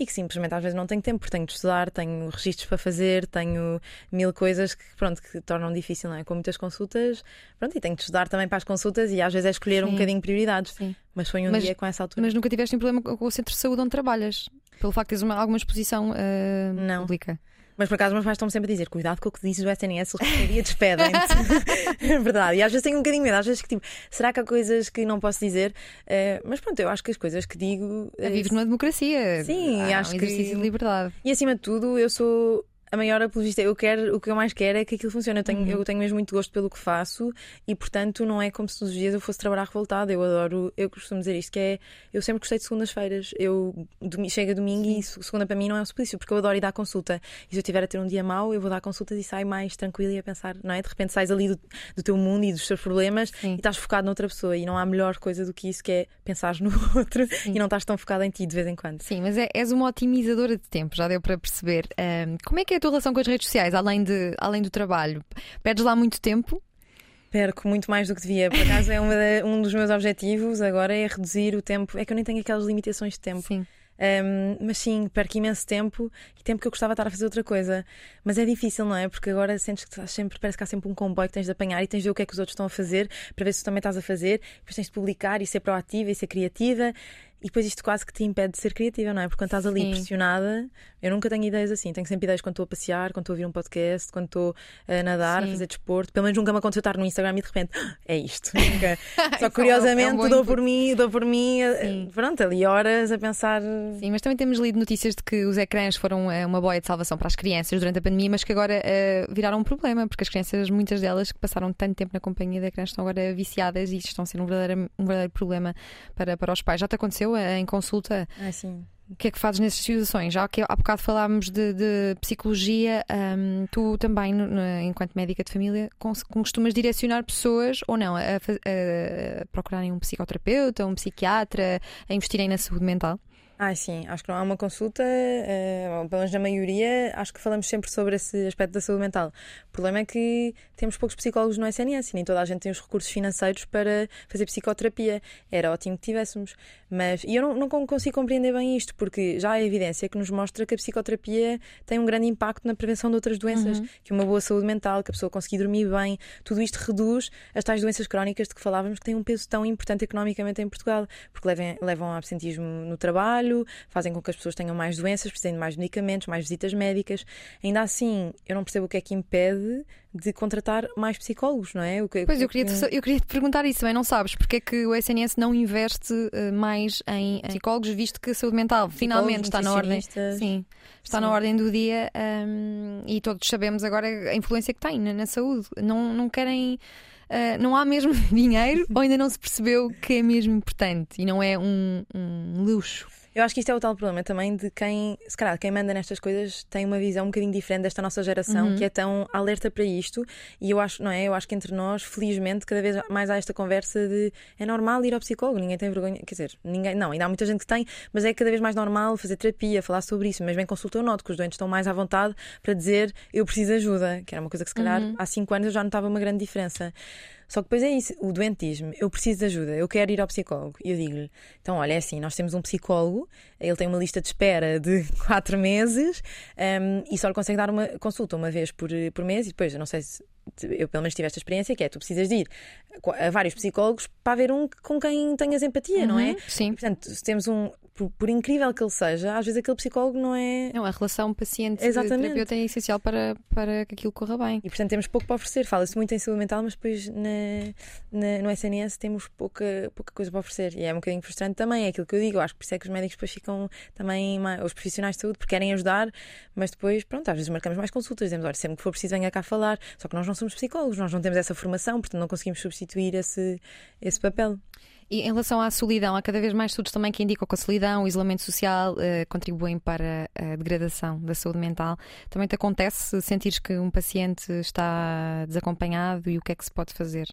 e que simplesmente às vezes não tenho tempo, porque tenho de estudar, tenho registros para fazer, tenho mil coisas que, pronto, que tornam difícil, não é? Com muitas consultas, pronto, e tenho de estudar também para as consultas e às vezes é escolher Sim. um bocadinho prioridades. Sim. Mas foi um mas, dia com essa altura.
Mas nunca tiveste um problema com o centro de saúde onde trabalhas? Pelo facto de teres uma, alguma exposição uh, não. pública?
Mas por acaso, meus pais estão sempre a dizer: cuidado com o que dizes do SNS, eles e despedem-te. é verdade. E às vezes tenho um bocadinho medo, às vezes que tipo, será que há coisas que não posso dizer? Uh, mas pronto, eu acho que as coisas que digo.
Uh, Vives numa democracia.
Sim,
há
acho
um exercício
que.
de liberdade.
E acima de tudo, eu sou a maior apologista. Eu quero, o que eu mais quero é que aquilo funcione. Eu tenho, uhum. eu tenho mesmo muito gosto pelo que faço e, portanto, não é como se todos os dias eu fosse trabalhar revoltada. Eu adoro, eu costumo dizer isto, que é eu sempre gostei de segundas-feiras. Eu chega domingo Sim. e segunda para mim não é um suplício, porque eu adoro ir dar consulta. E se eu tiver a ter um dia mau, eu vou dar consultas e saio mais tranquila e a pensar, não é? De repente sais ali do, do teu mundo e dos teus problemas Sim. e estás focado noutra pessoa. E não há melhor coisa do que isso, que é pensar no outro Sim. e não estás tão focado em ti de vez em quando.
Sim, mas é, és uma otimizadora de tempo, já deu para perceber. Um, como é que é a tua relação com as redes sociais, além, de, além do trabalho? Perdes lá muito tempo?
Perco muito mais do que devia. Por acaso é de, um dos meus objetivos agora é reduzir o tempo. É que eu nem tenho aquelas limitações de tempo.
Sim.
Um, mas sim, perco imenso tempo e tempo que eu gostava de estar a fazer outra coisa. Mas é difícil, não é? Porque agora sentes que estás sempre, parece que há sempre um comboio que tens de apanhar e tens de ver o que é que os outros estão a fazer para ver se tu também estás a fazer. Depois tens de publicar e ser proativa e ser criativa. E depois isto quase que te impede de ser criativa, não é? Porque quando estás ali Sim. pressionada, eu nunca tenho ideias assim. Tenho sempre ideias quando estou a passear, quando estou a ouvir um podcast, quando estou a nadar, Sim. a fazer desporto. Pelo menos nunca me aconteceu estar no Instagram e de repente ah, é isto. Nunca. Só curiosamente é um dou por mim, dou por mim, eh, Sim. pronto, ali horas a pensar.
Sim, mas também temos lido notícias de que os ecrãs foram eh, uma boia de salvação para as crianças durante a pandemia, mas que agora uh, viraram um problema, porque as crianças, muitas delas que passaram tanto tempo na companhia de ecrãs, estão agora viciadas e isto estão a ser um verdadeiro, um verdadeiro problema para, para os pais. Já te aconteceu em consulta?
Ah, sim.
O que é que fazes nessas situações? Já que há bocado falámos de, de psicologia, um, tu também, enquanto médica de família, costumas direcionar pessoas ou não a, a, a procurarem um psicoterapeuta, um psiquiatra, a investirem na saúde mental?
Ah, sim, acho que não há uma consulta, uh, pelo menos na maioria, acho que falamos sempre sobre esse aspecto da saúde mental. O problema é que temos poucos psicólogos no SNS e nem toda a gente tem os recursos financeiros para fazer psicoterapia. Era ótimo que tivéssemos. Mas e eu não, não consigo compreender bem isto, porque já há evidência que nos mostra que a psicoterapia tem um grande impacto na prevenção de outras doenças, uhum. que uma boa saúde mental, que a pessoa conseguir dormir bem, tudo isto reduz as tais doenças crónicas de que falávamos que têm um peso tão importante economicamente em Portugal, porque levam, levam ao absentismo no trabalho trabalho, fazem com que as pessoas tenham mais doenças, precisem de mais medicamentos, mais visitas médicas. Ainda assim, eu não percebo o que é que impede de contratar mais psicólogos, não é? O
que, pois, eu queria, te, eu queria te perguntar isso também, não sabes? Porque é que o SNS não investe uh, mais em, em psicólogos, visto que a saúde mental finalmente está na ordem. Sim, está sim. na ordem do dia um, e todos sabemos agora a influência que tem na, na saúde. Não, não querem. Uh, não há mesmo dinheiro ou ainda não se percebeu que é mesmo importante e não é um, um luxo?
Eu acho que isto é o tal problema também de quem, se calhar, quem manda nestas coisas tem uma visão um bocadinho diferente desta nossa geração uhum. que é tão alerta para isto. E eu acho, não é? Eu acho que entre nós, felizmente, cada vez mais há esta conversa de é normal ir ao psicólogo, ninguém tem vergonha. Quer dizer, ninguém, não, ainda há muita gente que tem, mas é cada vez mais normal fazer terapia, falar sobre isso. Mesmo em consulta, eu noto que os doentes estão mais à vontade para dizer eu preciso de ajuda, que era uma coisa que se calhar uhum. há cinco anos eu já notava uma grande diferença. Só que depois é isso, o doente diz-me, eu preciso de ajuda, eu quero ir ao psicólogo. E eu digo-lhe, então olha, é assim, nós temos um psicólogo, ele tem uma lista de espera de quatro meses um, e só lhe consegue dar uma consulta uma vez por, por mês e depois, eu não sei se eu pelo menos tive esta experiência, que é tu precisas de ir a vários psicólogos para haver um com quem tenhas empatia, uhum, não é?
Sim.
portanto, se temos um, por, por, incrível que ele seja, às vezes aquele psicólogo não é.
Não, a relação paciente-terapeuta é essencial para, para que aquilo corra bem.
E portanto temos pouco para oferecer. Fala-se muito em saúde mental, mas depois na, na, no SNS temos pouca, pouca coisa para oferecer. E é um bocadinho frustrante também, é aquilo que eu digo. Eu acho que por isso é que os médicos depois ficam também, os profissionais de saúde, porque querem ajudar, mas depois, pronto, às vezes marcamos mais consultas, dizemos, olha, sempre que for preciso, venha cá falar. Só que nós não somos psicólogos, nós não temos essa formação, portanto não conseguimos substituir esse, esse papel.
E em relação à solidão, há cada vez mais estudos também que indicam que a solidão, o isolamento social uh, contribuem para a degradação da saúde mental. Também te acontece sentir que um paciente está desacompanhado e o que é que se pode fazer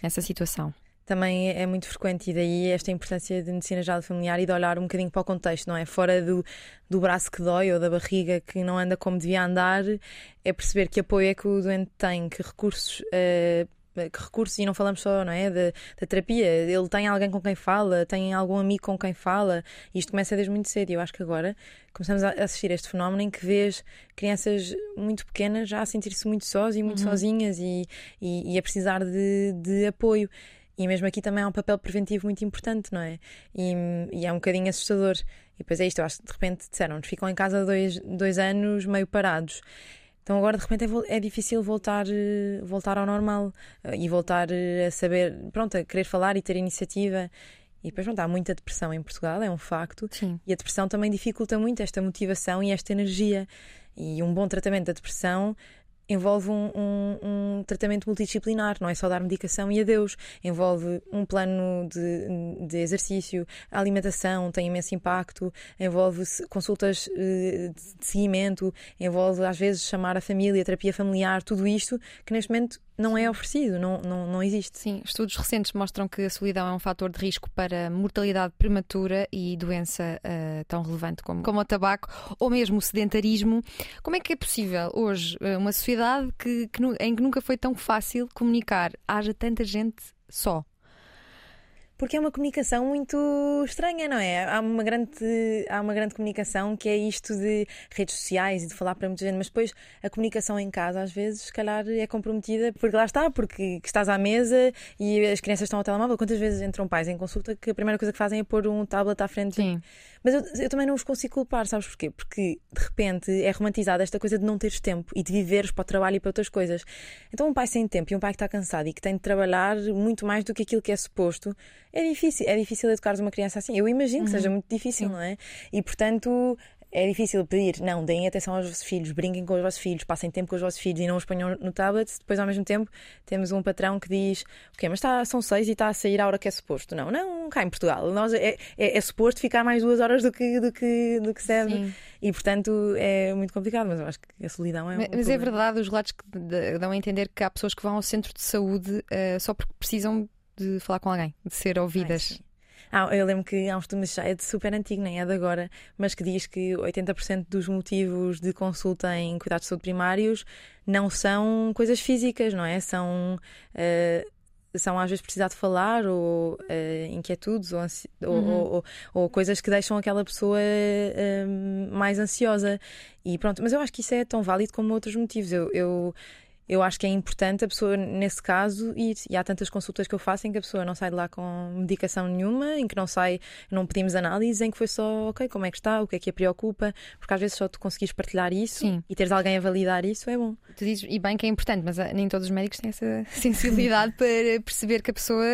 nessa situação?
também é muito frequente e daí esta importância de medicina geral familiar e de olhar um bocadinho para o contexto, não é? Fora do, do braço que dói ou da barriga que não anda como devia andar, é perceber que apoio é que o doente tem, que recursos uh, que recursos, e não falamos só não é, da, da, terapia, ele tem alguém com quem fala, tem algum amigo com quem fala, e isto começa desde muito cedo. E eu acho que agora começamos a assistir a este fenómeno em que vês crianças muito pequenas já a sentir-se muito sós e muito uhum. sozinhas e, e, e, a precisar de, de apoio. E mesmo aqui também há um papel preventivo muito importante, não é? E, e é um bocadinho assustador. E depois é isto, eu acho que de repente disseram-nos, ficam em casa dois, dois anos meio parados. Então agora de repente é, é, difícil voltar, eh, voltar ao normal eh, e voltar eh, a saber, pronto, a querer falar e ter iniciativa. E depois, pronto, há muita depressão em Portugal, é um facto.
Sim.
E a depressão também dificulta muito esta motivação e esta energia. E um bom tratamento da depressão envolve um, um, um, tratamento multidisciplinar, não é só dar medicação e adeus. Envolve um plano de, de exercício, a alimentação tem imenso impacto, envolve consultas eh, de seguimento, envolve às vezes chamar a família, terapia familiar, tudo isto que neste momento não é oferecido, não, não, não existe.
Sim, estudos recentes mostram que a solidão é um fator de risco para mortalidade prematura e doença uh, tão relevante como, como o tabaco ou mesmo o sedentarismo. Como é que é possível hoje eh, uma sociedade que, que, em que nunca foi tão fácil comunicar, haja tanta gente só?
porque é uma comunicação muito estranha, não é? Há uma grande, há uma grande comunicação que é isto de redes sociais e de falar para muita gente, mas depois a comunicação em casa às vezes, se calhar, é comprometida porque lá está, porque estás à mesa e as crianças estão ao telemóvel. Quantas vezes entram pais em consulta que a primeira coisa que fazem é pôr um tablet à frente?
Sim.
Mas eu, eu também não os consigo culpar, sabes porquê? Porque de repente é romantizada esta coisa de não teres tempo e de viveres para o trabalho e para outras coisas. Então, um pai sem tempo e um pai que está cansado e que tem de trabalhar muito mais do que aquilo que é suposto é difícil, é difícil educar uma criança assim. Eu imagino que uhum. seja muito difícil, Sim. não é? E portanto, é difícil pedir, não, deem atenção aos vossos filhos, brinquem com os vossos filhos, passem tempo com os vossos filhos e não os ponham no tablet. Depois, ao mesmo tempo, temos um patrão que diz: Ok, mas está, são seis e está a sair a hora que é suposto. Não, não, cá em Portugal, nós, é, é, é suposto ficar mais duas horas do que, do que, do que serve. Sim. E, portanto, é muito complicado, mas eu acho que a solidão é.
Mas,
um mas
é verdade, os relatos que dão a entender que há pessoas que vão ao centro de saúde uh, só porque precisam de falar com alguém, de ser ouvidas. Ai,
ah, eu lembro que há um estudo, já é de super antigo, nem é de agora, mas que diz que 80% dos motivos de consulta em cuidados de saúde primários não são coisas físicas, não é? São. Uh, são às vezes precisar de falar ou uh, inquietudes ou, uhum. ou, ou, ou, coisas que deixam aquela pessoa uh, mais ansiosa e pronto, mas eu acho que isso é tão válido como outros motivos. Eu, eu eu acho que é importante a pessoa, nesse caso, ir. E há tantas consultas que eu faço em que a pessoa não sai de lá com medicação nenhuma, em que não sai, não pedimos análise, em que foi só, ok, como é que está, o que é que a preocupa, porque às vezes só tu conseguires partilhar isso Sim. e teres alguém a validar isso é bom.
Tu dizes, e bem que é importante, mas ah, nem todos os médicos têm essa sensibilidade para perceber que a pessoa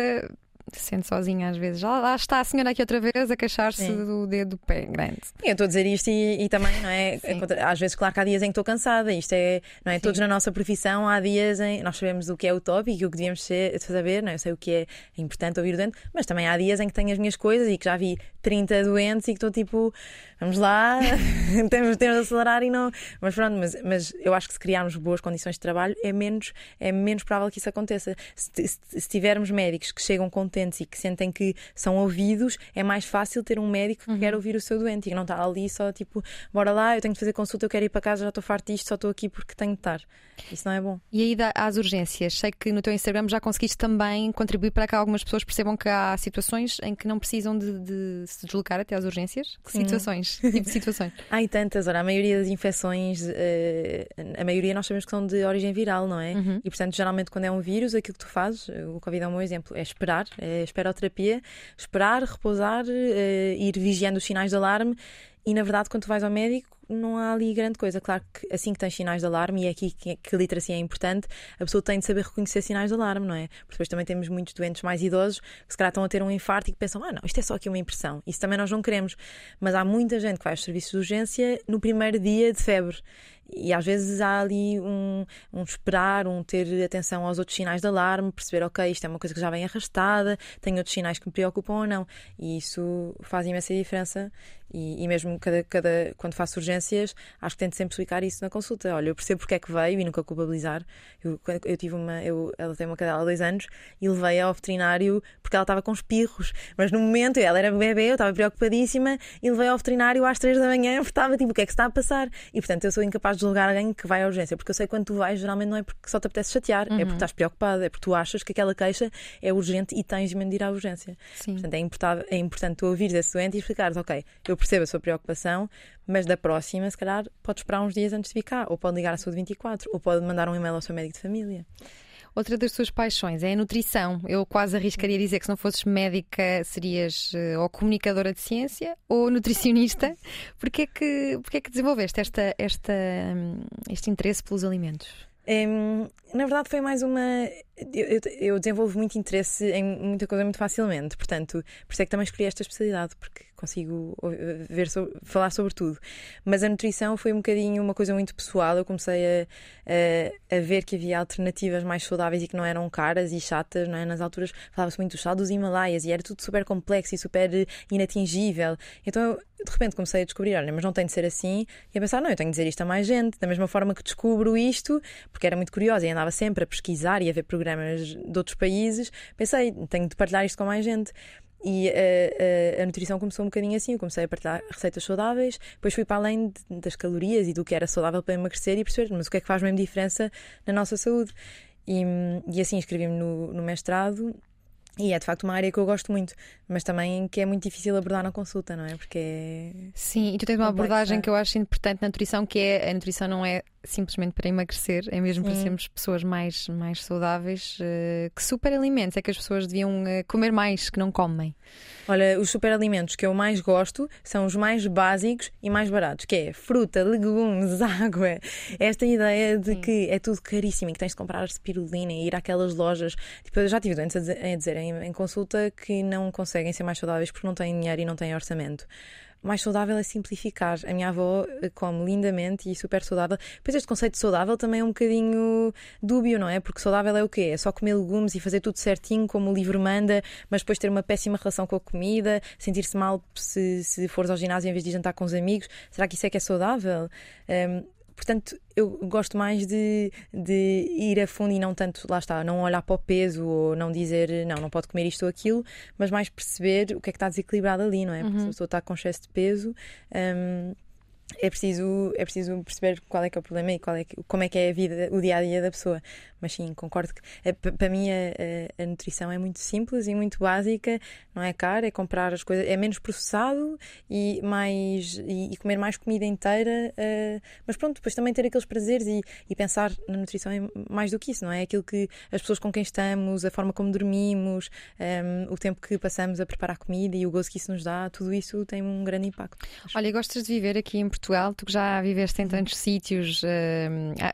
sente sozinha às vezes. Já lá está a senhora aqui outra vez a queixar-se do dedo do pé grande.
Eu estou a dizer isto e, e também, não é? Às vezes, claro que há dias em que estou cansada. Isto é, não é? Sim. Todos na nossa profissão há dias em nós sabemos o que é o tópico e o que devíamos ser, saber, não é? Eu sei o que é importante ouvir o doente, mas também há dias em que tenho as minhas coisas e que já vi 30 doentes e que estou tipo, vamos lá, temos, temos de acelerar e não. Mas pronto, mas, mas eu acho que se criarmos boas condições de trabalho é menos, é menos provável que isso aconteça. Se, se, se tivermos médicos que chegam contentes e que sentem que são ouvidos, é mais fácil ter um médico que uhum. quer ouvir o seu doente e que não está ali só tipo, bora lá, eu tenho de fazer consulta, eu quero ir para casa, já estou farto disto, só estou aqui porque tenho de estar. Isso não é bom.
E aí às urgências, sei que no teu Instagram já conseguiste também contribuir para que algumas pessoas percebam que há situações em que não precisam de, de se deslocar até às urgências. Que situações? tipo de situações?
Há tantas, ora, a maioria das infecções, uh, a maioria nós sabemos que são de origem viral, não é? Uhum. E portanto, geralmente quando é um vírus, aquilo que tu fazes, o Covid é um bom exemplo, é esperar, é esperoterapia, esperar, repousar, uh, ir vigiando os sinais de alarme e na verdade, quando tu vais ao médico, não há ali grande coisa. Claro que assim que tens sinais de alarme, e é aqui que, que a literacia é importante, a pessoa tem de saber reconhecer sinais de alarme, não é? Porque depois também temos muitos doentes mais idosos que se calhar estão a ter um infarto e que pensam, ah, não, isto é só aqui uma impressão. Isso também nós não queremos. Mas há muita gente que vai aos serviços de urgência no primeiro dia de febre. E às vezes há ali um, um, esperar, um ter atenção aos outros sinais de alarme, perceber, ok, isto é uma coisa que já vem arrastada, tem outros sinais que me preocupam ou não. E isso faz imensa diferença. E, e mesmo cada, cada, quando faço urgências, acho que tento sempre explicar isso na consulta. Olha, eu percebo porque é que veio e nunca culpabilizar. Eu, eu tive uma, eu, ela tem uma cadela há dois anos e levei ao veterinário porque ela estava com espirros. Mas no momento, ela era bebê, eu estava preocupadíssima e levei ao veterinário às três da manhã porque estava tipo, o que é que está a passar? E portanto, eu sou incapaz de julgar alguém que vai à urgência, porque eu sei que quando tu vais, geralmente não é porque só te apetece chatear, uhum. é porque uhum. estás preocupado, é porque tu achas que aquela queixa é urgente e tens de ir à urgência. Sim. Portanto, é importante, é importante tu ouvires esse doente e explicares, ok, eu percebo a sua preocupação, mas da próxima, se calhar, pode esperar uns dias antes de vir cá, ou pode ligar à saúde 24, ou pode mandar um e-mail ao seu médico de família.
Outra das suas paixões é a nutrição. Eu quase arriscaria dizer que se não fosses médica serias uh, ou comunicadora de ciência ou nutricionista. Porquê é que, porquê é que desenvolveste esta, esta, um, este interesse pelos alimentos?
Um, na verdade, foi mais uma. eu, eu, desenvolvo muito interesse em muita coisa muito facilmente, portanto, por isso é que também escolhi esta especialidade, porque consigo ver sobre, falar sobre tudo. Mas a nutrição foi um bocadinho uma coisa muito pessoal. Eu comecei a, a, a ver que havia alternativas mais saudáveis e que não eram caras e chatas, não é? Nas alturas falava-se muito do chá dos Himalaias e era tudo super complexo e super inatingível. Então de repente comecei a descobrir, olha, mas não tem de ser assim, e a pensar, não, eu tenho de dizer isto a mais gente, da mesma forma que descubro isto, porque era muito curiosa e andava sempre a pesquisar e a ver programas de outros países, pensei, tenho de partilhar isto com mais gente. E a, a, a, nutrição começou um bocadinho assim. Eu comecei a partilhar receitas saudáveis, depois fui para além de, das calorias e do que era saudável para emagrecer e perceber, mas o que é que faz mesmo diferença na nossa saúde? E, e assim inscrevi-me no, no mestrado e é de facto uma área que eu gosto muito, mas também que é muito difícil abordar na consulta, não é? Porque é
Sim, e tu tens uma abordagem que eu acho importante na nutrição, que é a nutrição não é simplesmente para emagrecer, é mesmo Sim. para sermos pessoas mais, mais saudáveis. Uh, que superalimentos é que as pessoas deviam uh, comer mais que não comem?
Olha, os superalimentos que eu mais gosto são os mais básicos e mais baratos, que é fruta, legumes, água. Esta ideia de Sim. que é tudo caríssimo e que tens de comprar spirulina e ir àquelas lojas. Tipo, eu já tive doentes a dizer, a dizer em, em consulta que não conseguem ser mais saudáveis porque não têm dinheiro e não têm orçamento mais saudável é simplificar. A minha avó eh, come lindamente e super saudável. Pois este conceito de saudável também é um bocadinho dúbio, não é? Porque saudável é o quê? É só comer legumes e fazer tudo certinho, como o livro manda, mas depois ter uma péssima relação com a comida, sentir-se mal se, se fores ao ginásio em vez de jantar com os amigos. Será que isso é que é saudável? Um, Portanto, eu gosto mais de, de ir a fundo e não tanto, lá está, não olhar para o peso ou não dizer não, não pode comer isto ou aquilo, mas mais perceber o que é que está desequilibrado ali, não é? Porque uhum. se a pessoa está com excesso de peso. Um, é preciso, é preciso perceber qual é que é o problema e qual é que, como é que é a vida, o dia a dia da pessoa. Mas sim, concordo que é, para mim a, a, nutrição é muito simples e muito básica, não é cara, é comprar as coisas, é menos processado e mais e, e comer mais comida inteira. Uh, mas pronto, depois também ter aqueles prazeres e, e, pensar na nutrição é mais do que isso, não é? Aquilo que as pessoas com quem estamos, a forma como dormimos, um, ehm, o tempo que passamos a preparar comida e o gozo que isso nos dá, tudo isso tem um grande impacto.
Olha, gostas de viver aqui em Portugal? Tu que já viveste em tantos sítios, uh,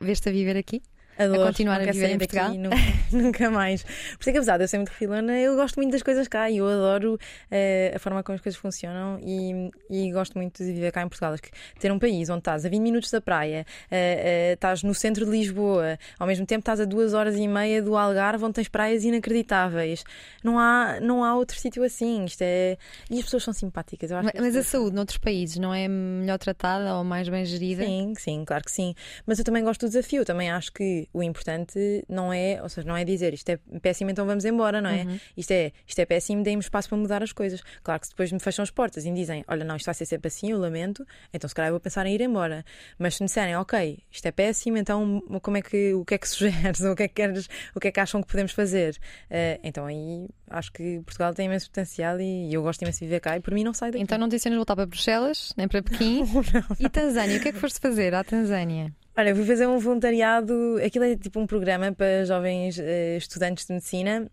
veste a viver aqui?
Adoro,
a continuar a viver em Portugal?
Nunca, nunca, mais. Por isso é que, apesar de eu ser muito refilona, eu gosto muito das coisas cá e eu adoro uh, a forma como as coisas funcionam e, e, gosto muito de viver cá em Portugal. Acho que ter um país onde estás a 20 minutos da praia, uh, uh, estás no centro de Lisboa, ao mesmo tempo estás a duas horas e meia do Algarve, onde tens praias inacreditáveis. Não há, não há outro sítio assim. Isto é... E as pessoas são simpáticas.
mas, mas a saúde noutros países não é melhor tratada ou mais bem gerida?
Sim, sim, claro que sim. Mas eu também gosto do desafio. Também acho que o importante não é, ou seja, não é dizer isto é péssimo, então vamos embora, não é? Uhum. Isto é, isto é péssimo, deem-me espaço para mudar as coisas. Claro que se depois me fecham as portas e me dizem, olha, não, isto vai ser sempre assim, eu lamento, então se calhar eu vou pensar em ir embora. Mas se me disserem, ok, isto é péssimo, então como é que, o que é que sugeres? o que é que queres, o que é que acham que podemos fazer? Uh, então aí acho que Portugal tem imenso potencial e, e eu gosto imenso de viver cá e por mim não sai daqui.
Então não te cenas voltar para Bruxelas, nem para Pequim. não, não. E Tanzânia, o que é que foste fazer à Tanzânia?
Olha, fui fazer um voluntariado. Aquilo é tipo um programa para jovens uh, estudantes de medicina.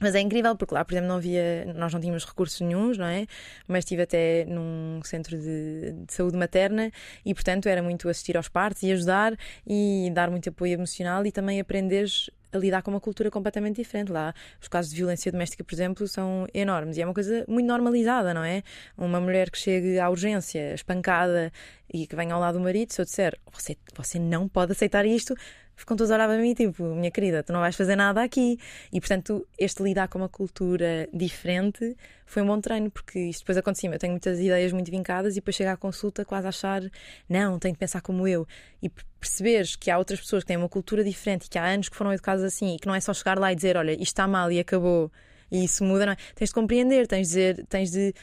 Mas é incrível porque lá, por exemplo, não havia, nós não tínhamos recursos nenhums, não é? Mas estive até num centro de, de, saúde materna e, portanto, era muito assistir aos partos e ajudar e dar muito apoio emocional e também aprenderes a lidar com uma cultura completamente diferente. Lá, os casos de violência doméstica, por exemplo, são enormes e é uma coisa muito normalizada, não é? Uma mulher que chegue à urgência, espancada e que venha ao lado do marido, se eu disser você, você não pode aceitar isto, ficam todos a olhar para mim, tipo, minha querida, tu não vais fazer nada aqui. E portanto, este lidar com uma cultura diferente foi um bom treino, porque isto depois acontecia. Eu tenho muitas ideias muito vincadas e depois chego à consulta quase a achar, não, tenho de pensar como eu. E perceberes que há outras pessoas que têm uma cultura diferente e que há anos que foram educadas assim e que não é só chegar lá e dizer, olha, isto está mal e acabou e isso muda, não é? Tens de compreender, tens de dizer, tens de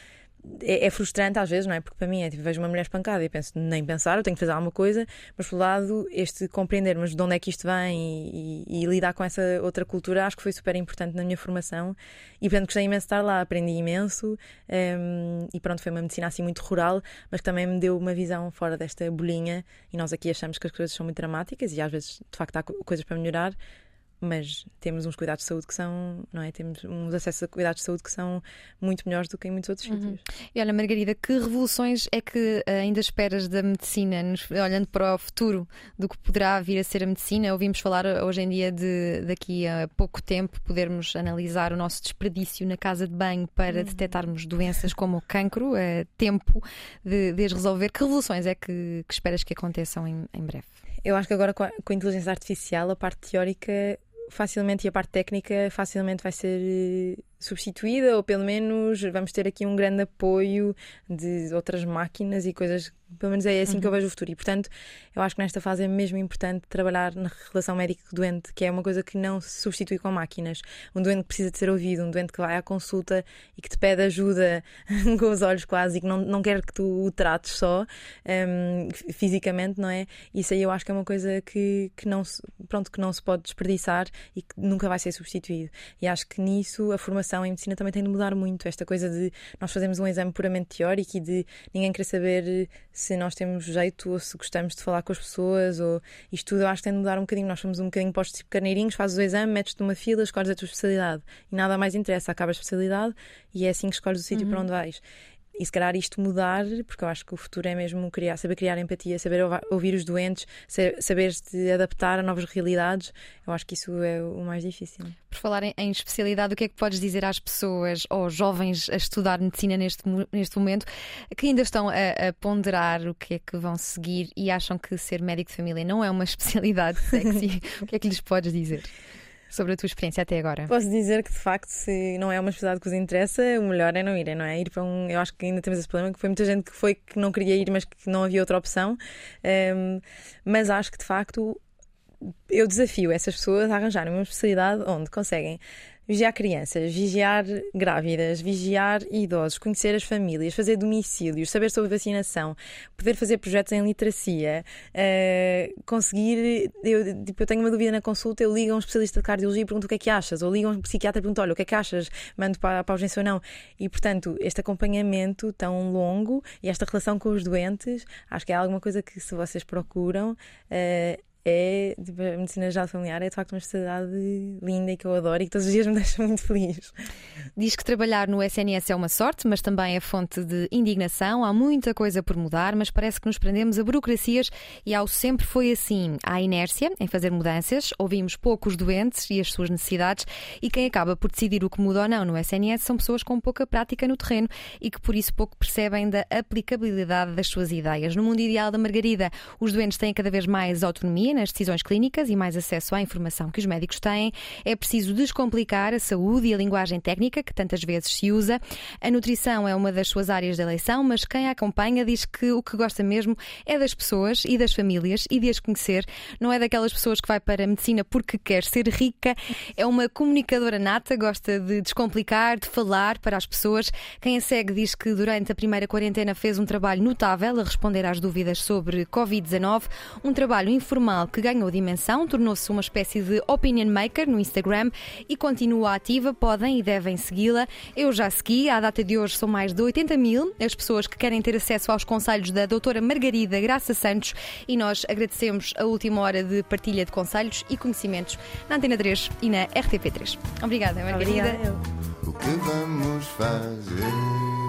é, é, frustrante às vezes, não é? Porque para mim é tipo, vejo uma mulher espancada e penso, nem pensar, eu tenho que fazer alguma coisa, mas por lado, este compreender, mas de onde é que isto vem e, e, e, lidar com essa outra cultura, acho que foi super importante na minha formação e portanto gostei imenso de estar lá, aprendi imenso um, ehm, e pronto, foi uma medicina assim muito rural, mas que também me deu uma visão fora desta bolinha e nós aqui achamos que as coisas são muito dramáticas e às vezes de facto há coisas para melhorar, mas temos uns cuidados de saúde que são, não é? Temos uns acessos a cuidados de saúde que são muito melhores do que em muitos outros uhum. sítios.
E olha, Margarida, que revoluções é que eh, ainda esperas da medicina, olhando para o futuro do que poderá vir a ser a medicina? Ouvimos falar hoje em dia de daqui a pouco tempo podermos analisar o nosso desperdício na casa de banho para uhum. detectarmos doenças como o cancro, a tempo de, de as resolver. Que revoluções é que, que esperas que aconteçam em, em breve?
Eu acho que agora com a, com a inteligência artificial, a parte teórica facilmente e a parte técnica facilmente vai ser eh, substituída, ou pelo menos vamos ter aqui um grande apoio de outras máquinas e coisas pelo menos é assim uhum. que eu uhum. vejo o futuro. E, portanto, eu acho que nesta fase é mesmo importante trabalhar na relação médico-doente, que é uma coisa que não se substitui com máquinas. Um doente que precisa de ser ouvido, um doente que vai à consulta e que te pede ajuda com os olhos quase e que não, não quer que tu o trates só um, fisicamente, não é? Isso aí eu acho que é uma coisa que, que, não, se, pronto, que não se pode desperdiçar e que nunca vai ser substituído. E acho que nisso a formação em medicina também tem de mudar muito. Esta coisa de nós fazemos um exame puramente teórico e de ninguém querer saber se nós temos jeito ou se gostamos de falar com as pessoas ou isto tudo eu acho que tem de mudar um bocadinho. Nós somos um bocadinho postos tipo carneirinhos, fazes o exame, metes-te numa fila, escolhes a tua especialidade e nada mais interessa, acaba a especialidade e é assim que escolhes o sítio uhum. para onde vais. E se calhar isto mudar, porque eu acho que o futuro é mesmo criar, saber criar empatia, saber ouvir os doentes, saber se adaptar a novas realidades. Eu acho que isso é o mais difícil.
Por falar em, especialidade, o que é que podes dizer às pessoas ou jovens a estudar medicina neste, neste momento que ainda estão a, a ponderar o que é que vão seguir e acham que ser médico de família não é uma especialidade sexy? o que é que lhes podes dizer? Sobre a tua experiência até agora?
Posso dizer que de facto, se não é uma especialidade que vos interessa, o melhor é não irem, não é? Ir para um. Eu acho que ainda temos esse problema, que foi muita gente que foi que não queria ir, mas que não havia outra opção. Um, mas acho que de facto eu desafio essas pessoas a arranjarem uma especialidade onde conseguem vigiar crianças, vigiar grávidas, vigiar idosos, conhecer as famílias, fazer domicílios, saber sobre vacinação, poder fazer projetos em literacia, uh, conseguir. Eu, tipo, eu tenho uma dúvida na consulta, eu ligo a um especialista de cardiologia e pergunto o que é que achas, ou ligo a um psiquiatra e pergunto: olha, o que é que achas? Mando para, para a urgência ou não. E, portanto, este acompanhamento tão longo e esta relação com os doentes, acho que é alguma coisa que, se vocês procuram, uh, é tipo, a medicina geral familiar é de facto uma especialidade linda e que eu adoro e que todos os dias me deixa muito feliz.
Diz que trabalhar no SNS é uma sorte, mas também é fonte de indignação. Há muita coisa por mudar, mas parece que nos prendemos a burocracias e ao sempre foi assim. Há inércia em fazer mudanças, ouvimos poucos doentes e as suas necessidades e quem acaba por decidir o que muda ou não no SNS são pessoas com pouca prática no terreno e que por isso pouco percebem da aplicabilidade das suas ideias. No mundo ideal da Margarida, os doentes têm cada vez mais autonomia nas decisões clínicas e mais acesso à informação que os médicos têm. É preciso descomplicar a saúde e a linguagem técnica que tantas vezes se usa. A nutrição é uma das suas áreas de eleição, mas quem a acompanha diz que o que gosta mesmo é das pessoas e das famílias e de as conhecer. Não é daquelas pessoas que vai para a medicina porque quer ser rica. É uma comunicadora nata, gosta de descomplicar, de falar para as pessoas. Quem a segue diz que durante a primeira quarentena fez um trabalho notável a responder às dúvidas sobre Covid-19, um trabalho informal que ganhou dimensão, tornou-se uma espécie de opinion maker no Instagram e continua ativa. Podem e devem segui-la. Eu já segui, à data de hoje são mais de 80 mil as pessoas que querem ter acesso aos conselhos da doutora Margarida Graça Santos e nós agradecemos a última hora de partilha de conselhos e conhecimentos na Antena 3 e na RTP3. Obrigada, Margarida.
Obrigada.
O que vamos fazer?